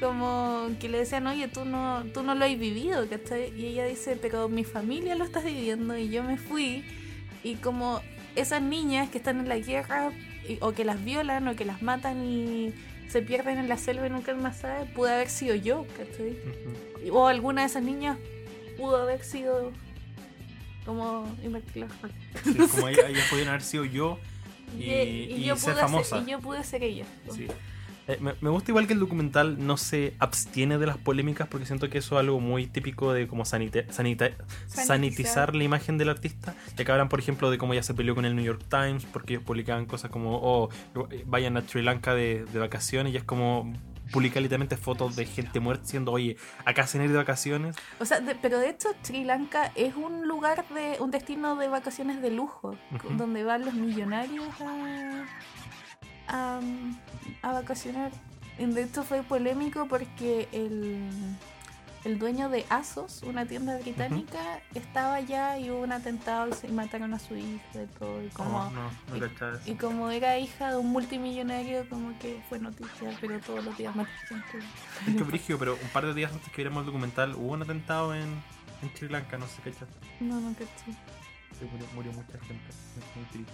como que le decían, oye, tú no, tú no lo has vivido, ¿cachai? Y ella dice, pero mi familia lo está viviendo y yo me fui, y como esas niñas que están en la guerra, y- o que las violan, o que las matan y se pierden en la selva y nunca más sabe, pudo haber sido yo, ¿cachai? Ujú. O alguna de esas niñas pudo haber sido como. Sí, como ellas, ellas podían haber sido yo y, y yo ser pude famosa. Ser, y yo pude ser ella. Sí. Eh, me, me gusta igual que el documental no se abstiene de las polémicas porque siento que eso es algo muy típico de como sanita- sanita- sanitizar la imagen del artista. Ya que hablan, por ejemplo, de cómo ella se peleó con el New York Times porque ellos publicaban cosas como, oh, vayan a Sri Lanka de, de vacaciones y es como publicar literalmente fotos de gente muerta diciendo, oye, acá se ir de vacaciones. O sea, de- pero de hecho Sri Lanka es un lugar de un destino de vacaciones de lujo, donde van los millonarios a, a, a vacacionar. De hecho fue polémico porque el, el dueño de Asos, una tienda británica, estaba allá y hubo un atentado y mataron a su hija y todo. Y como, Oh, no, no y- y como era hija de un multimillonario, como que fue noticia, pero todos los días matan gente. Es que brigio, pero un par de días antes que viéramos el documental hubo un atentado en, en Sri Lanka, no sé qué No, no caché. Sí, murió, murió mucha gente. Es muy triste.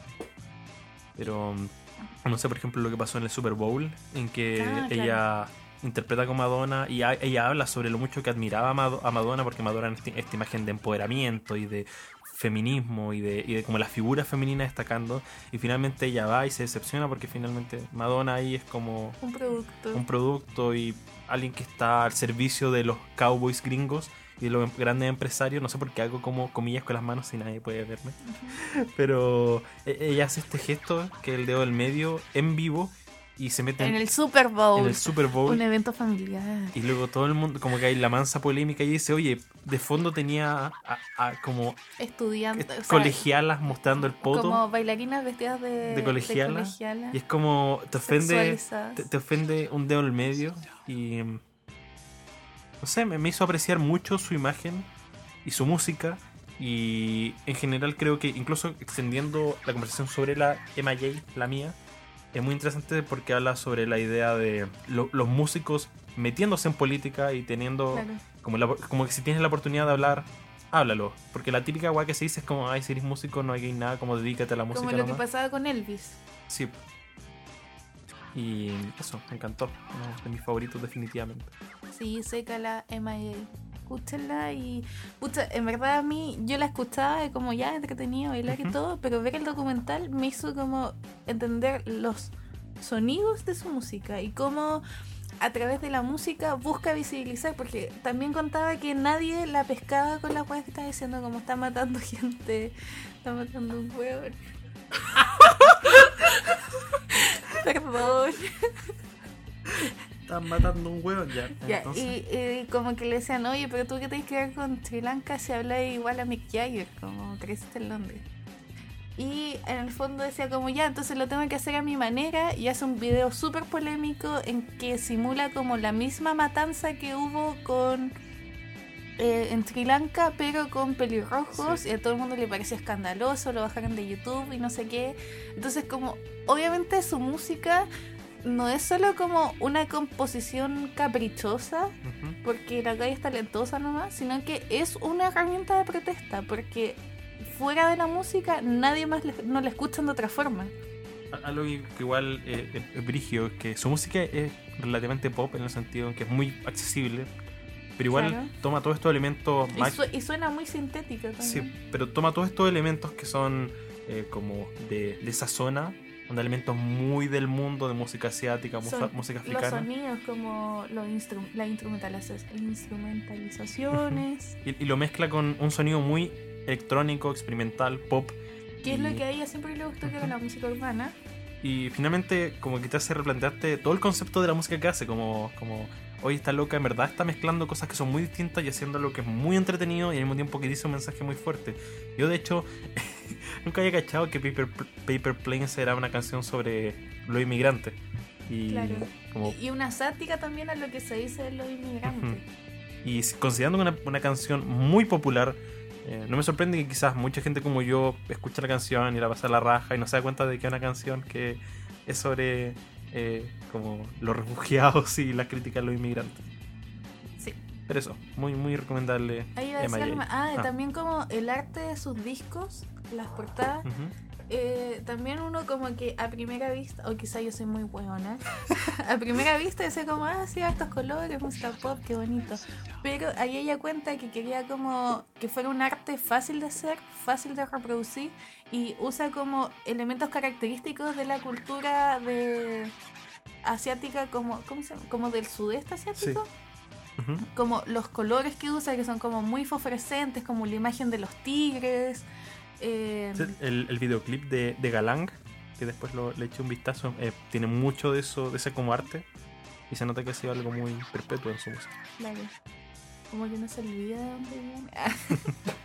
Pero mm, no sé, por ejemplo, lo que pasó en el Super Bowl, en que Ah, claro. Interpreta con Madonna y ella habla sobre lo mucho que admiraba a, Mado- a Madonna porque Madonna es esta, imagen de empoderamiento y de feminismo y de, y de como la figura femenina destacando y finalmente ella va y se decepciona porque finalmente Madonna ahí es como Un producto. un producto y alguien que está al servicio de los cowboys gringos y de los grandes empresarios. No sé por qué hago como comillas con las manos si nadie puede verme. Pero e- ella hace este gesto, que es el dedo del medio, en vivo y se mete En el Super Bowl. en el Super Bowl. Un evento familiar. Y luego todo el mundo, como que hay la mansa polémica y dice, oye, de fondo tenía a, a- como Estudiantes. o sea, colegialas mostrando el poto. Como bailarinas vestidas de, De colegiala. colegiala, Y es como, te ofende, te, te ofende un dedo en el medio y no sé, me, me hizo apreciar mucho su imagen y su música y en general creo que incluso extendiendo la conversación sobre la MJ, la mía, es muy interesante porque habla sobre la idea de lo- los músicos metiéndose en política y teniendo Claro. como, la- como que si tienes la oportunidad de hablar, háblalo. Porque la típica weá que se dice es como, ay, si eres músico no hay nada, como dedícate a la música. Como lo que nomás". pasaba con Elvis. Sí. Y eso, me encantó. Uno de mis favoritos definitivamente. Sí, seca la MIA. Escúchenla y. Pucha, en verdad a mí, yo la escuchaba y como ya entretenido bailar y Ujú. todo, pero ver el documental me hizo como entender los sonidos de su música y cómo a través de la música busca visibilizar, porque también contaba que nadie la pescaba con las weas que estaba diciendo, como está matando gente, está matando un huevo. Perdón. Están matando un huevo ya. Ya, y, y como que le decían, oye, pero tú qué tienes que ver con Sri Lanka si habla igual a Mick Jagger, como creciste en Londres. Y en el fondo decía como ya, entonces lo tengo que hacer a mi manera y hace un video súper polémico en que simula como la misma matanza que hubo con eh, en Sri Lanka, pero con pelirrojos Sí. y a todo el mundo le parecía escandaloso, lo bajaron de YouTube y no sé qué. Entonces como, obviamente su música no es solo como una composición caprichosa, porque la calle es talentosa nomás, sino que es una herramienta de protesta, porque fuera de la música nadie más le- no la escuchan de otra forma. Algo que igual eh, es- es brigio, que su música es relativamente pop en el sentido en que es muy accesible, pero igual Claro. toma todos estos elementos Y, más su- y suena muy sintética también. Sí, pero toma todos estos elementos que son eh, como de, de esa zona, son elementos muy del mundo de música asiática, Son música Los africana. sonidos como los instru las instrumentaliza- instrumentalizaciones, Y, y lo mezcla con un sonido muy electrónico, experimental, pop. que es lo que a ella siempre le gustó que era la música urbana. Y finalmente como que te hace replantearte todo el concepto de la música que hace, como, como hoy está loca, en verdad está mezclando cosas que son muy distintas y haciendo algo que es muy entretenido y al mismo tiempo que dice un mensaje muy fuerte. Yo de hecho nunca había cachado que Paper, Paper Planes era una canción sobre los inmigrantes. Y Claro. como Y una sátira también a lo que se dice de los inmigrantes. Y considerando una, una canción muy popular, eh, no me sorprende que quizás mucha gente como yo escuche la canción y la pasa a la raja y no se da cuenta de que es una canción que es sobre eh, como los refugiados y las críticas a los inmigrantes. Sí. Pero eso, muy, muy recomendable. Ahí iba a decir. Ah, Ah. también como el arte de sus discos, las portadas. Eh, también uno como que a primera vista, o quizá yo soy muy buena, a primera vista dice como, ah, sí, estos colores, música pop, qué bonito. Pero ahí ella cuenta que quería como que fuera un arte fácil de hacer, fácil de reproducir y usa como elementos característicos de la cultura de asiática como, ¿cómo se llama? Como del sudeste asiático. Como los colores que usa, que son como muy fosforescentes, como la imagen de los tigres. eh, El, el videoclip de, de Galang, que después lo, le eché un vistazo, eh, tiene mucho de eso, de ese como arte. Y se nota que ha sido algo muy perpetuo en su música. claro, como que no se olvida de dónde viene.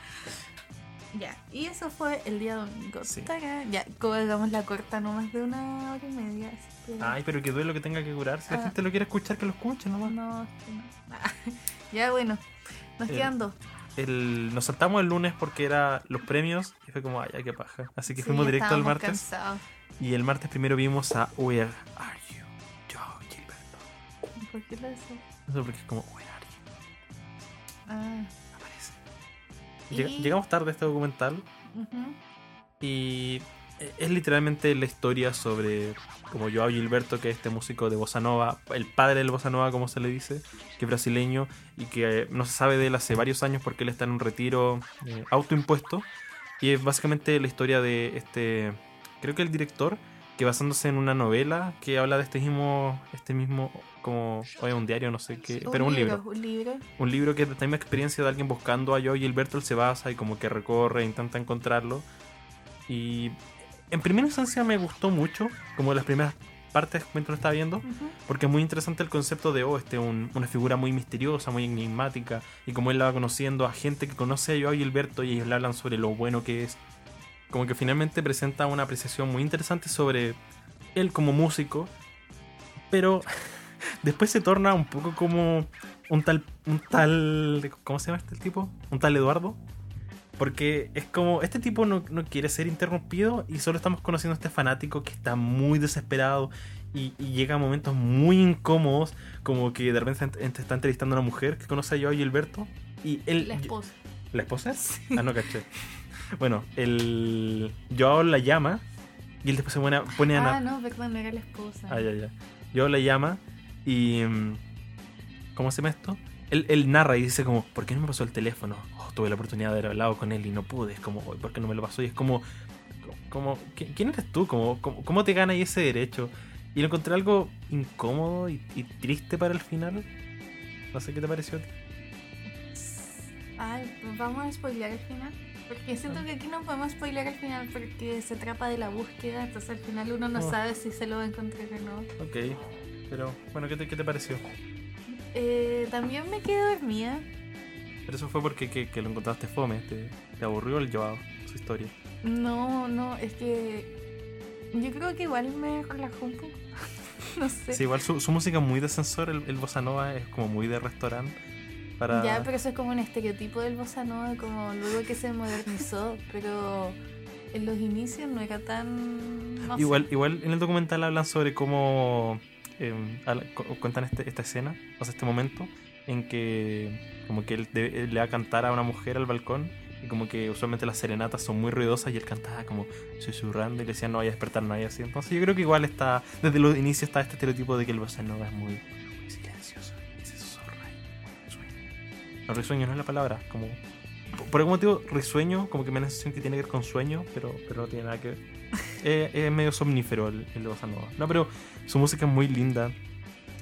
ya, y eso fue el día domingo. Sí. Ya, como hagamos la corta, no más de una hora y media. Ay, pero que duele lo que tenga que curar. Si la Ah. gente lo quiere escuchar, que lo escuche nomás. No, es que no. ya, bueno, nos Eh, quedan dos. El, nos saltamos el lunes porque era los premios y fue como, ay, ay, qué paja. Así que Sí, fuimos ya directo al martes. cansados. Y el martes primero vimos a Where Are You? Yo, Gilberto. ¿Por qué lo haces? No sé por qué es como, Where Are You? Ah, Llegamos tarde a este documental. Y eh, es literalmente la historia sobre como Joao Gilberto, que es este músico de bossa nova, el padre del bossa nova, como se le dice, que es brasileño y que eh, no se sabe de él hace varios años porque él está en un retiro eh, autoimpuesto. Y es básicamente la historia de este, creo que el director, que basándose en una novela que habla de este mismo, este mismo, como, o es un diario, no sé qué, pero un libro. Un libro. Un libro que es la misma experiencia de alguien buscando a Joe Gilberto, él se basa y como que recorre, intenta encontrarlo. Y en primera instancia me gustó mucho, como las primeras partes mientras lo estaba viendo, porque es muy interesante el concepto de, oh, este un- una figura muy misteriosa, muy enigmática, y como él la va conociendo a gente que conoce a Joao Gilberto y ellos le hablan sobre lo bueno que es. Como que finalmente presenta una apreciación muy interesante sobre él como músico, pero después se torna un poco como un tal, un tal, ¿cómo se llama este tipo? Un tal Eduardo. Porque es como, este tipo no, no quiere ser interrumpido y solo estamos conociendo a este fanático que está muy desesperado y, y llega a momentos muy incómodos, como que de repente ent- está entrevistando a una mujer que conoce a Joao Gilberto y él... La esposa. ¿La esposa? Ah, no caché. Bueno, el Joao la llama y él después se pone a, pone a Ah, no, perdón, no era la esposa. Ah, ya, ya. Yo la llama y. mm, ¿Cómo se llama esto? Él, él narra y dice como, ¿por qué no me pasó el teléfono? Oh, tuve la oportunidad de haber hablado con él y no pude. Es como, "Uy, ¿por qué no me lo pasó? Y es como, como ¿qui- ¿quién eres tú? Como, como- ¿Cómo te gana ese derecho? Y lo encontré algo incómodo y, y triste para el final. No sé qué te pareció a ti. Ay, pues vamos a spoilear el final. Porque siento que aquí no podemos spoilear el final porque se trata de la búsqueda, entonces al final uno no Oh. sabe si se lo va a encontrar o no. Ok. Pero, bueno, ¿qué te, qué te pareció? Eh, también me quedé dormida. Pero eso fue porque que, que lo encontraste fome. Te, te aburrió el Joao, su historia. No, no, es que yo creo que igual me relajó un poco. no sé. Sí, igual su, su música es muy de sensor, el, el bossa nova es como muy de restaurante. Para... Ya, pero eso es como un estereotipo del bossa nova, como luego que se modernizó, pero en los inicios no era tan... no sé. igual, igual en el documental hablan sobre cómo eh, cuentan este- esta escena, o sea, este momento en que como que él, de- él le va a cantar a una mujer al balcón y como que usualmente las serenatas son muy ruidosas y él cantaba como susurrando y le decían no vaya a despertar nadie así. Entonces yo creo que igual está, desde los inicios está este estereotipo de que el bossa nova es muy, No, risueño no es la palabra, como... por- algún motivo, risueño, como que me da la sensación que tiene que ver con sueño, pero, pero no tiene nada que ver. Eh, es medio somnífero el, el bossa nova. No, pero su música es muy linda.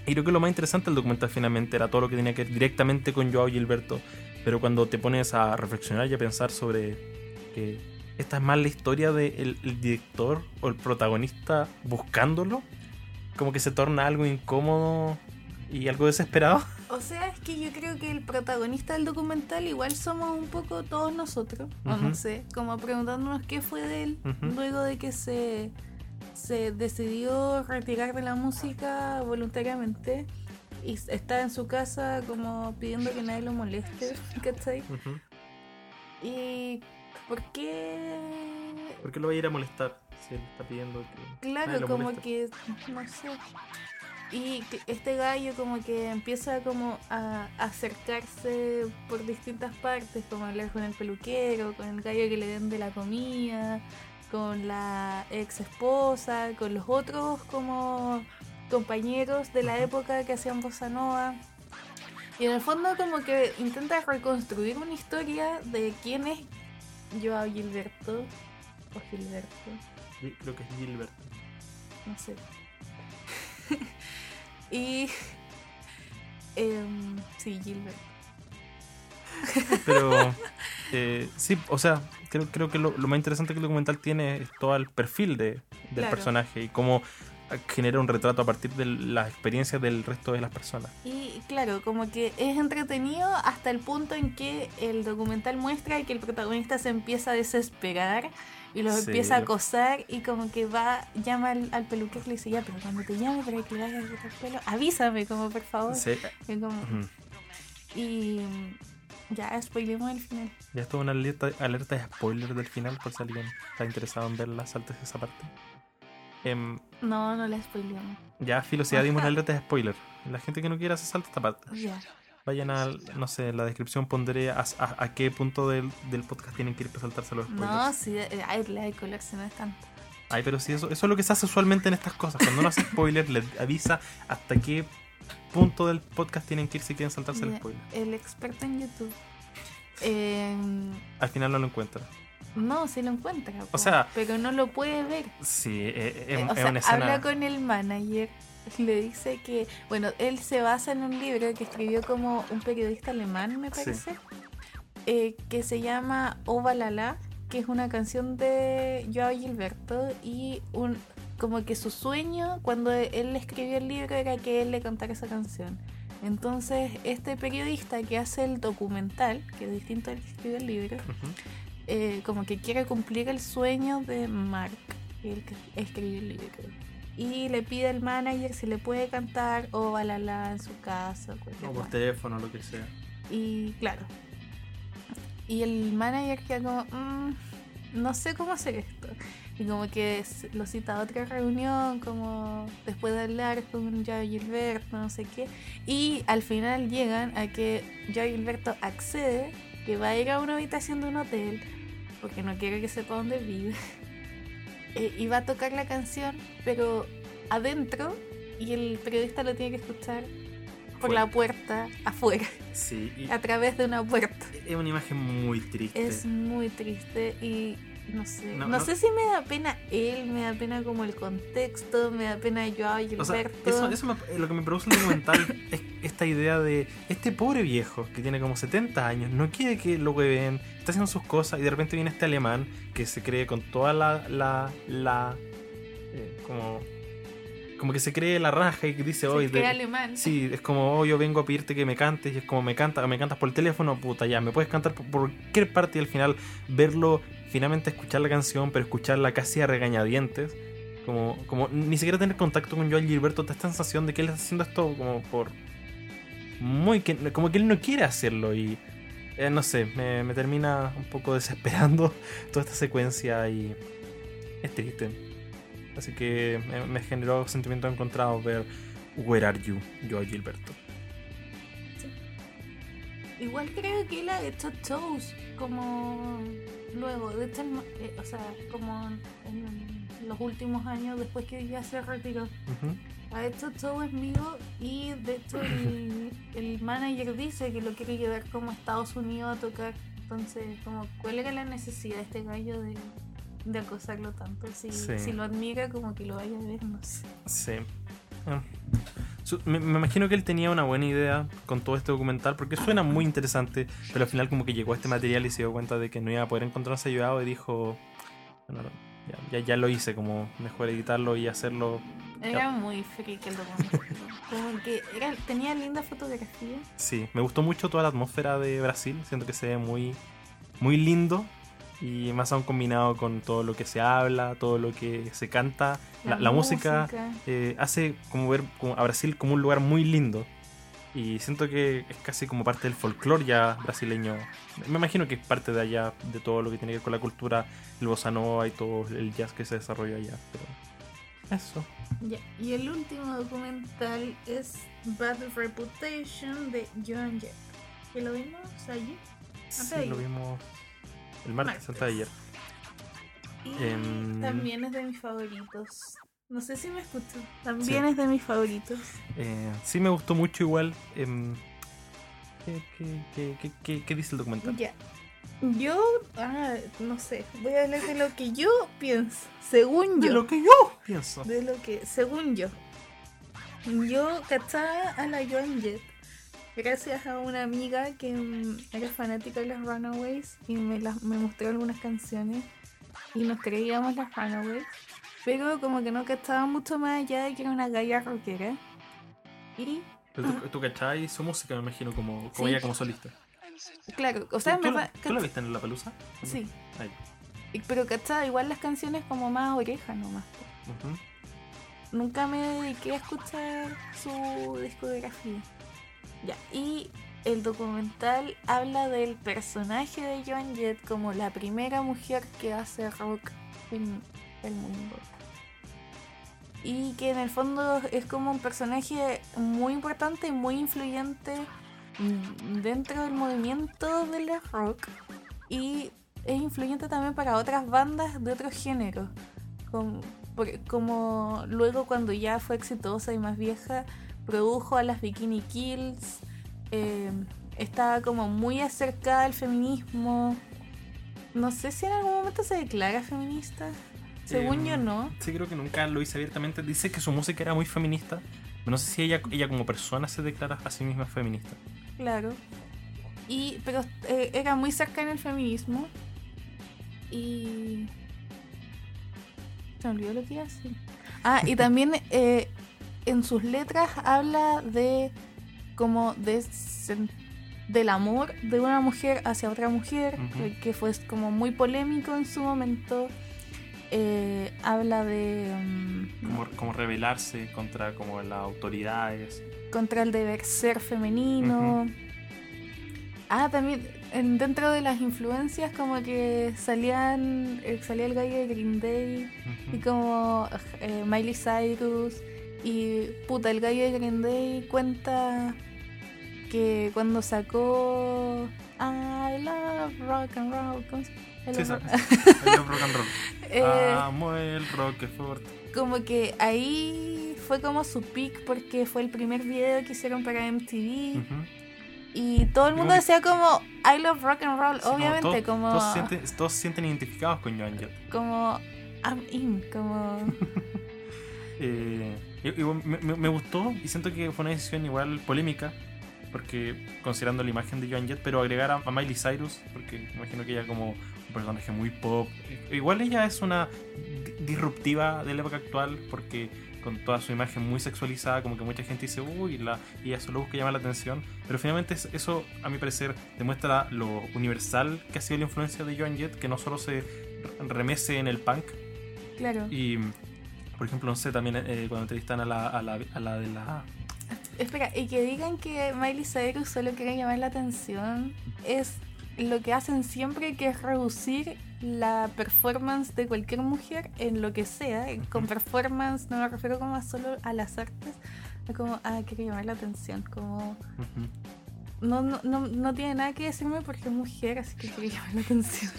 Y creo que lo más interesante del documental finalmente era todo lo que tenía que ver directamente con Joao Gilberto. Pero cuando te pones a reflexionar y a pensar sobre que esta es más la historia del el director o el protagonista buscándolo, como que se torna algo incómodo y algo desesperado. O sea, es que yo creo que el protagonista del documental igual somos un poco todos nosotros, o no sé, como preguntándonos qué fue de él luego de que se, se decidió retirar de la música voluntariamente y está en su casa como pidiendo que nadie lo moleste, ¿cachai? Y ¿por qué? ¿Por qué lo va a ir a molestar? Si él está pidiendo que. nadie Claro, lo como moleste. que, no sé. Y este gallo como que empieza como a acercarse por distintas partes, como hablar con el peluquero, con el gallo que le vende la comida, con la ex esposa, con los otros como compañeros de la época que hacían bossa nova. Y en el fondo como que intenta reconstruir una historia de quién es Joao Gilberto o Gilberto Gi- Creo que es Gilbert. no sé. y. em, sí, Gilbert. Pero eh, sí, o sea, creo, creo que lo, lo más interesante que el documental tiene es todo el perfil de, del Claro. personaje y cómo genera un retrato a partir de las experiencias del resto de las personas. Y claro, como que es entretenido hasta el punto en que el documental muestra que el protagonista se empieza a desesperar y los Sí, empieza a acosar y como que va, llama al, al peluquero y le dice, ya, pero cuando te llame para que le hagas el pelo, avísame como por favor. Sí, Y, como- y ya, spoilemos el final. Ya esto es una alerta, alerta de spoiler del final por si alguien está interesado en verla, saltes esa parte. Em, No, no la spoilemos. ya, Filo, si ya dimos una alerta de spoiler. La gente que no quiera se salta esta parte. Ya. Vayan al, no sé, en la descripción pondré a, a- a qué punto del, del podcast tienen que ir para saltarse los spoilers. No, sí, eh, ay, la de colorse no es tanto. Ay, pero sí, eso, eso es lo que se hace usualmente en estas cosas. Cuando uno hace spoiler, le avisa hasta qué punto del podcast tienen que ir si quieren saltarse el spoiler. El experto en YouTube. Em, Al final no lo encuentra. no, se lo encuentra. po, sea- pero no lo puede ver. Sí, eh, eh, es, o sea, una escena. habla con el manager. Le dice que, bueno, él se basa en un libro que escribió como un periodista alemán, me Sí. parece, eh, que se llama Ovalala, que es una canción de Joao Gilberto y un como que su sueño cuando él escribió el libro era que él le cantara esa canción. Entonces, este periodista que hace el documental, que es distinto al que escribió el libro, eh, como que quiere cumplir el sueño de Mark, el que escribió el libro. Y le pide al manager si le puede cantar o balala en su casa. o por teléfono, lo que sea. Y claro. Y el manager queda como, "Mm, no sé cómo hacer esto. Y como que lo cita a otra reunión, como después de hablar con Joao Gilberto, no sé qué. Y al final llegan a que Joao Gilberto accede que va a ir a una habitación de un hotel, porque no quiere que sepa dónde vive. Eh, y va a tocar la canción, pero adentro, y el periodista lo tiene que escuchar por la puerta afuera Sí, a través de una puerta. es una imagen muy triste. Es muy triste y no sé. No, No, no. sé si me da pena él, me da pena como el contexto, me da pena Joao Gilberto. O sea, eso, eso me- eh, lo que me produce el documental es esta idea de este pobre viejo que tiene como 70 años, no quiere que lo hueven, está haciendo sus cosas y de repente viene este alemán que se cree con toda la. la, la eh, como. Como que se cree la raja y que dice hoy. alemán. Sí, es como, oh, yo vengo a pedirte que me cantes, y es como, me canta, me cantas por el teléfono, puta, ya, me puedes cantar por, por cualquier parte y al final verlo, finalmente escuchar la canción, pero escucharla casi a regañadientes, como, como ni siquiera tener contacto con Joel Gilberto, esta sensación de que él está haciendo esto como por... Muy que, como que él no quiere hacerlo y... eh, no sé, me, me termina un poco desesperando toda esta secuencia y es triste. Así que me, me generó sentimientos encontrados ver Where Are You, Joao Gilberto. Igual creo que él ha hecho shows como luego, de hecho, el- eh, o sea, como en los últimos años después que ya se retiró. Ujú. Ha hecho show en vivo y de hecho el, el manager dice que lo quiere llevar como a Estados Unidos a tocar. Entonces, como, ¿cuál era la necesidad de este gallo de, de acosarlo tanto? Si, Sí. si lo admira, como que lo vaya a ver, no sé. Sí. Me, me imagino que él tenía una buena idea con todo este documental porque suena muy interesante, pero al final como que llegó a este material y se dio cuenta de que no iba a poder encontrarse ayudado y dijo, bueno, ya, ya, ya lo hice, como mejor editarlo y hacerlo. Era muy freak el documental. Como que era, tenía linda fotografía. Sí, me gustó mucho toda la atmósfera de Brasil, siento que se ve muy, muy lindo y más aún combinado con todo lo que se habla, todo lo que se canta, la, la música, eh, hace como ver a Brasil como un lugar muy lindo Y siento que es casi como parte del folclore ya brasileño. Me imagino que es parte de allá, de todo lo que tiene que ver con la cultura, el bossa nova y todo el jazz que se desarrolla allá. Pero eso. Y el último documental es Bad Reputation de Joan Jett. ¿Que lo vimos allí? Sí, lo vimos el martes, Martes. antes de ayer. Y Em. también es de mis favoritos. No sé si me escucho. También es de mis favoritos. Eh, sí me gustó mucho igual. em, ¿qué, qué, qué, qué- qué- qué dice el documental? Ya. Yo, ah, no sé, voy a hablar de lo que yo pienso. Según De yo. lo que yo pienso. De lo que, según yo. Yo cachaba a la Joan Jett gracias a una amiga que mm, era fanática de las Runaways y me, las, me mostró algunas canciones y nos creíamos las Runaways. Pero como que no cachaba mucho más allá de que era una galla rockera. Y, Pero tú, tú cachai su música, me imagino, como, como Sí. ella como solista. claro, o sea, ¿Tú, me tú tú la viste en la pelusa? Sí, Ahí. pero cachaba igual las canciones como más oreja nomás. Ujú. Nunca me dediqué a escuchar su discografía. Ya, y el documental habla del personaje de Joan Jett como la primera mujer que hace rock en el mundo. Y que en el fondo es como un personaje muy importante y muy influyente mm, dentro del movimiento del rock. Y es influyente también para otras bandas de otros géneros. Como, como luego cuando ya fue exitosa y más vieja, produjo a las Bikini Kills, eh, estaba como muy acercada al feminismo. No sé si en algún momento se declara feminista. Según Em, yo no. Sí, creo que nunca lo hice abiertamente. Dice que su música era muy feminista. Pero no sé si ella, ella como persona se declara a sí misma feminista. Claro. Y, pero eh, era muy cercana al feminismo. Y. Se me olvidó lo que iba a decir. Ah, y también eh, en sus letras habla de como de del amor de una mujer hacia otra mujer, eh, que fue como muy polémico en su momento. Eh, habla de mm, Como, como rebelarse contra como las autoridades. contra el deber ser femenino. Ah, también en- dentro de las influencias como que salían eh, salía el gallo de Green Day y como eh, Miley Cyrus y puta el gallo de Green Day cuenta que cuando sacó I love rock and roll ¿cómo se- I Sí, rock- I love rock and roll. Eh, Amo el Roquefort. como que ahí fue como su peak porque fue el primer video que hicieron para MTV y todo el mundo decía como I love rock and roll, Sí, obviamente todos- como Todos, sienten, todos sienten identificados con Joan Jett. como I'm in, como Eh, y- y me, me- gustó y siento que fue una decisión igual polémica. Porque considerando la imagen de Joan Jett, pero agregar a, a Miley Cyrus, porque imagino que ella como un personaje muy pop. Igual ella es una di- disruptiva de la época actual, porque con toda su imagen muy sexualizada, como que mucha gente dice, uy, la, y ella solo busca llamar la atención. Pero finalmente es- eso, a mi parecer, demuestra lo universal que ha sido la influencia de Joan Jett, que no solo se remece en el punk, claro. y, por ejemplo, no sé, también eh, cuando entrevistan a la, a, la, a la de la... Espera, y que digan que Miley Cyrus solo quiere llamar la atención es lo que hacen siempre que es reducir la performance de cualquier mujer en lo que sea. Con performance no me refiero como a solo a las artes, es como, ah, quiero llamar la atención, como Ujú. no, no, no, no tiene nada que decirme porque es mujer, así que quiero llamar la atención.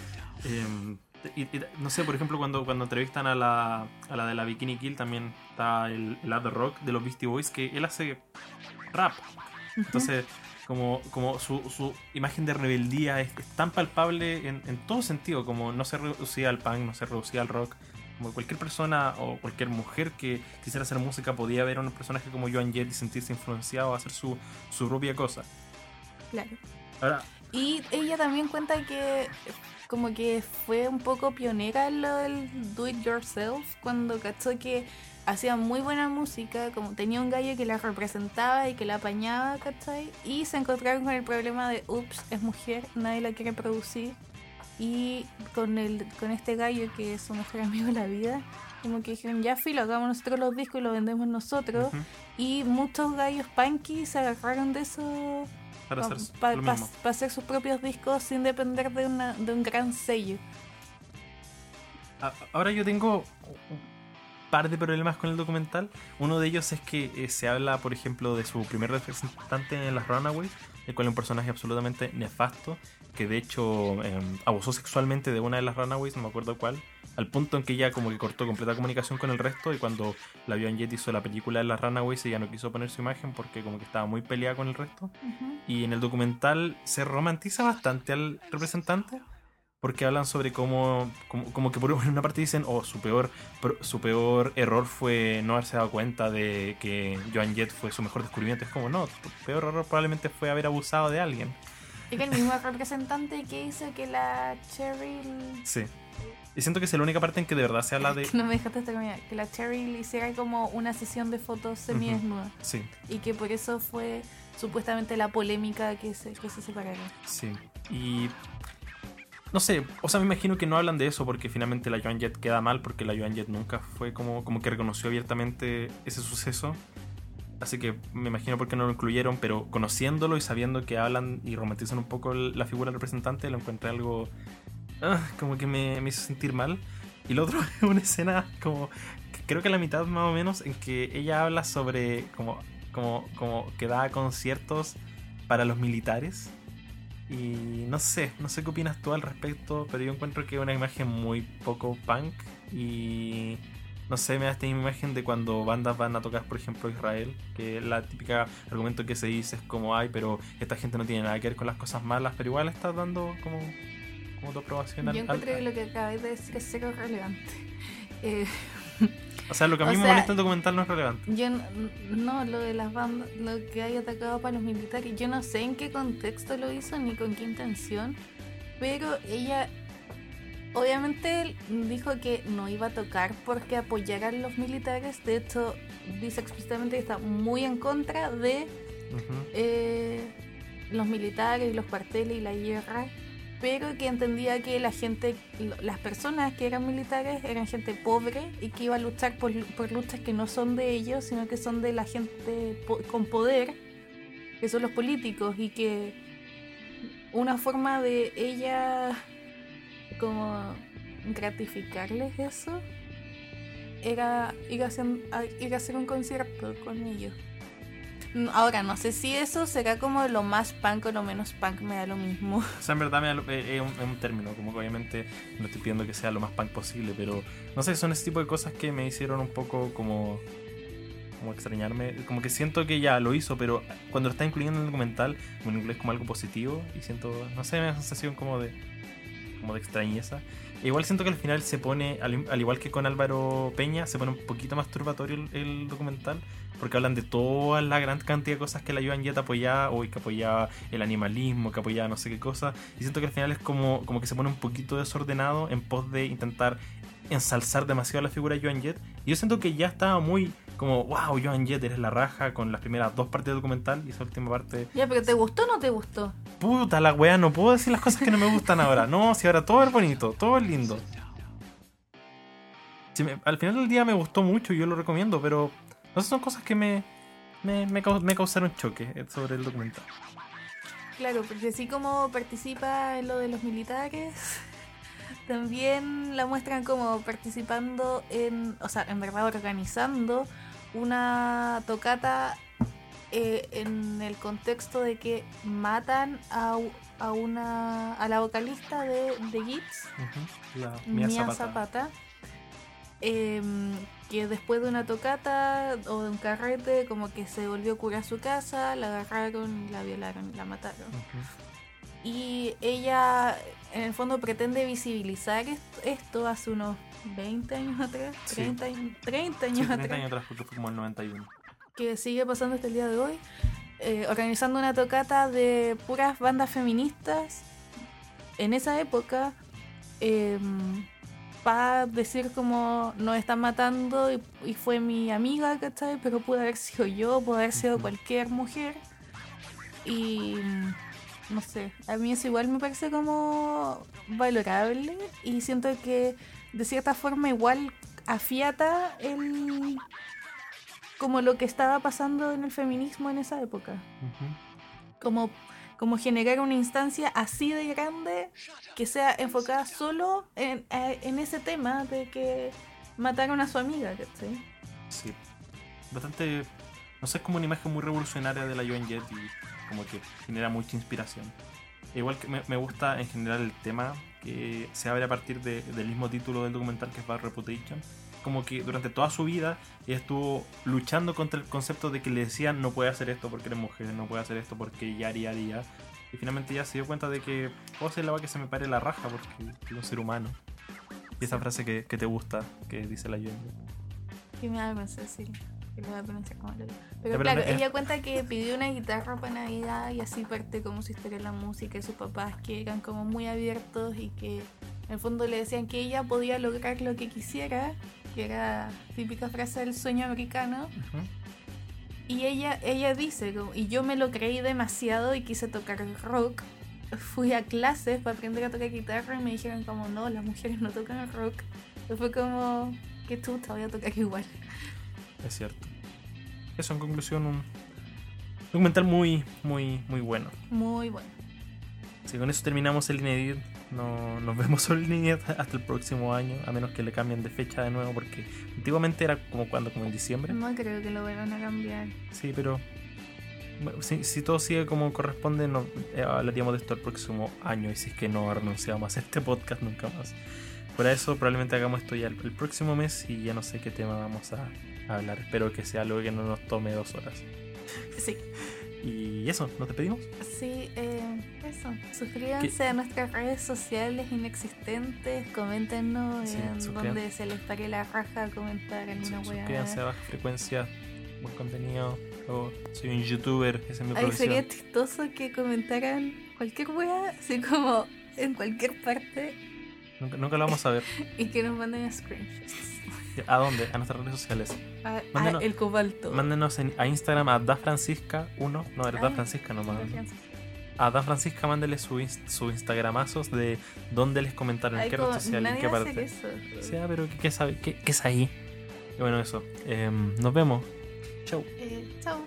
Eh, y- y no sé, por ejemplo, cuando, cuando entrevistan a la, a la de la Bikini Kill, también está el, el Ad Rock de los Beastie Boys, que él hace rap. Entonces, como, como su, su imagen de rebeldía es, es tan palpable en, en todo sentido, como no se reducía al punk, no se reducía al rock. Como cualquier persona o cualquier mujer que quisiera hacer música podía ver a un personaje como Joan Jett y sentirse influenciado a hacer su, su propia cosa. Claro. Ahora, Y ella también cuenta que como que fue un poco pionera en lo del do it yourself cuando cachó que hacía muy buena música, como tenía un gallo que la representaba y que la apañaba, ¿cachai? Y se encontraron con el problema de, ups, es mujer, nadie la quiere producir. Y con, el, con este gallo que es su mejor amigo de la vida, Como que dijeron, ya filo, hagamos nosotros los discos y los vendemos nosotros. Y muchos gallos punky se agarraron de eso Para pa- hacer pa- lo pa- mismo. pa hacer sus propios discos sin depender de, una, de un gran sello. Ahora yo tengo un par de problemas con el documental. Uno de ellos es que eh, se habla, por ejemplo, de su primer representante en las Runaways, el cual es un personaje absolutamente nefasto, que de hecho eh, abusó sexualmente de una de las Runaways, no me acuerdo cuál, al punto en que ella como que cortó completa comunicación con el resto y cuando la vio en Jet hizo la película de las Runaways ella no quiso poner su imagen porque como que estaba muy peleada con el resto. Y en el documental se romantiza bastante al representante. Porque hablan sobre cómo, como, como que por una parte dicen, oh, su peor, su peor error fue no haberse dado cuenta de que Joan Jett fue su mejor descubrimiento. Es como, no, tu peor error probablemente fue haber abusado de alguien. Era el mismo representante que hizo que la Cheryl. Sí. Y siento que es la única parte en que de verdad se habla de... No me dejaste terminar. Que la Cheryl hiciera como una sesión de fotos semidesnuda. Sí, Y que por eso fue supuestamente la polémica que se, que se separaron. sí. Y... No sé, o sea, me imagino que no hablan de eso porque finalmente la Joan Jett queda mal porque la Joan Jett nunca fue como, como que reconoció abiertamente ese suceso. Así que me imagino por qué no lo incluyeron, pero conociéndolo y sabiendo que hablan y romantizan un poco la figura del representante, lo encontré algo ah, como que me, me hizo sentir mal. Y lo otro es una escena como, creo que la mitad más o menos, en que ella habla sobre como, como, como que da conciertos para los militares. Y no sé, no sé qué opinas tú al respecto, pero yo encuentro que es una imagen muy poco punk y no sé, me da esta imagen de cuando bandas van a tocar, por ejemplo, Israel, que la típica argumento que se dice es como, ay, pero esta gente no tiene nada que ver con las cosas malas, pero igual estás dando como, como tu aprobación al, Yo encuentro al- que lo que acabáis de decir es cero relevante. Eh, O sea, lo que a mí me sea, molesta el documental no es relevante. yo n- no, lo de las bandas, lo que hay atacado para los militares, yo no sé en qué contexto lo hizo ni con qué intención, pero ella obviamente dijo que no iba a tocar porque apoyaran los militares, de hecho dice explícitamente que está muy en contra de eh, los militares y los cuarteles y la guerra, pero que entendía que la gente, las personas que eran militares eran gente pobre y que iba a luchar por, por luchas que no son de ellos, sino que son de la gente po- con poder, que son los políticos, y que una forma de ella como gratificarles eso era ir a hacer, ir a hacer un concierto con ellos. No, Ahora, no sé si eso será como lo más punk o lo menos punk, me da lo mismo. O sea, en verdad me da lo- eh, es, un, término, como que obviamente no estoy pidiendo que sea lo más punk posible, pero no sé, son ese tipo de cosas que me hicieron un poco como como extrañarme, como que siento que ya lo hizo, pero cuando lo está incluyendo en el documental, en inglés como algo positivo y siento, no sé, me da una sensación como de como de extrañeza. Igual siento que al final se pone, al, al igual que con Álvaro Peña, se pone un poquito más turbatorio el, documental, porque hablan de toda la gran cantidad de cosas que la Joan Jett apoyaba, o que apoyaba el animalismo, que apoyaba no sé qué cosa, y siento que al final es como, como que se pone un poquito desordenado en pos de intentar ensalzar demasiado la figura de Joan Jett. Y yo siento que ya estaba muy como, wow, Joan Jett eres la raja con las primeras dos partes del documental y esa última parte Ya, pero ¿te gustó o no te gustó? Puta la weá, no puedo decir las cosas que no me gustan ahora. No, si ahora todo es bonito, todo es lindo. Si me- al final del día me gustó mucho y yo lo recomiendo, pero no son cosas que me, me, me, me causaron choque eh, sobre el documental. Claro, porque así como participa en lo de los militares, también la muestran como participando en, o sea, en verdad organizando una tocata eh, en el contexto de que matan a, a una a la vocalista de, de Gits, Ujú, La Mia Mia Zapata, Zapata. em, que después de una tocata o de un carrete, como que se volvió a curar a su casa, la agarraron, la violaron y la mataron. Y ella, en el fondo, pretende visibilizar est- esto hace unos 20 años atrás, Sí. 30, años- 30 años Sí, 30 atrás, años atrás porque fue como el 91. que sigue pasando hasta el día de hoy, eh, organizando una tocata de puras bandas feministas en esa época. para decir como nos están matando y, y fue mi amiga, ¿cachai? Pero pudo haber sido yo, pudo haber sido cualquier mujer. Y no sé, a mí eso igual me parece como valorable y siento que de cierta forma igual afiata el como lo que estaba pasando en el feminismo en esa época. Como, como generar una instancia así de grande que sea enfocada solo en, en ese tema de que mataron a su amiga, ¿cachai? Sí. Bastante. No sé, es como una imagen muy revolucionaria de la Joan Jett y como que genera mucha inspiración. Igual que me, me gusta en general el tema que se abre a partir de- del mismo título del documental que es Bad Reputation. Como que durante toda su vida ella estuvo luchando contra el concepto de que le decían no puede hacer esto porque eres mujer, no puede hacer esto porque ya haría, haría. Y finalmente ella se dio cuenta de que puedo hacer la va que se me pare la raja porque soy un ser humano. Y esa frase que, que te gusta, que dice la Jett. Que me da vergüenza decir que lo voy a pronunciar como lo digo. Pero, claro, ella cuenta que pidió una guitarra para Navidad y así parte como su historia de la música y sus papás que eran como muy abiertos y que en el fondo le decían que ella podía lograr lo que quisiera, que era típica frase del sueño americano. Ujú. Y ella, ella dice, y yo me lo creí demasiado y quise tocar rock. Fui a clases para aprender a tocar guitarra y me dijeron como, no, las mujeres no tocan rock. Y fue como, que tú te voy a tocar igual. Es cierto. Eso en conclusión, un documental muy, muy, muy bueno. Muy bueno. Si con eso terminamos el Inédit, no nos vemos sobre el Inédit hasta el próximo año, a menos que le cambien de fecha de nuevo, porque antiguamente era como cuando, como en diciembre. No creo que lo vayan a cambiar. Sí, pero si, si todo sigue como corresponde, no, eh, hablaríamos de esto el próximo año y si es que no renunciamos a este podcast nunca más. Por eso probablemente hagamos esto ya el, el próximo mes y ya no sé qué tema vamos a, a hablar. Espero que sea algo que no nos tome dos horas. Sí, Y eso, ¿nos despedimos? sí, eh, eso. Suscríbanse a nuestras redes sociales inexistentes, coméntenos Sí, en donde se les pare la raja comentar alguna Sí, weá. suscríbanse a Baja Frecuencia, buen contenido. Luego, soy un youtuber, esa es mi Ay, profesión. sería chistoso que comentaran cualquier weá, así como en cualquier parte, Nunca, nunca lo vamos a ver. y que nos manden screenshots. ¿A dónde? A nuestras redes sociales. A, a Mándenos- el cobalto. Mándenos en- a Instagram a DaFrancisca1. No, era Ah, DaFrancisca nomás. A Dan Francisca mándele su, su Instagramazos de dónde les comentaron, en qué red social, en qué parte. eso. Sí, ah, pero ¿qué, qué, sabe- qué- qué es ahí? Y bueno, eso. Em, nos vemos. Chau. Eh, chao.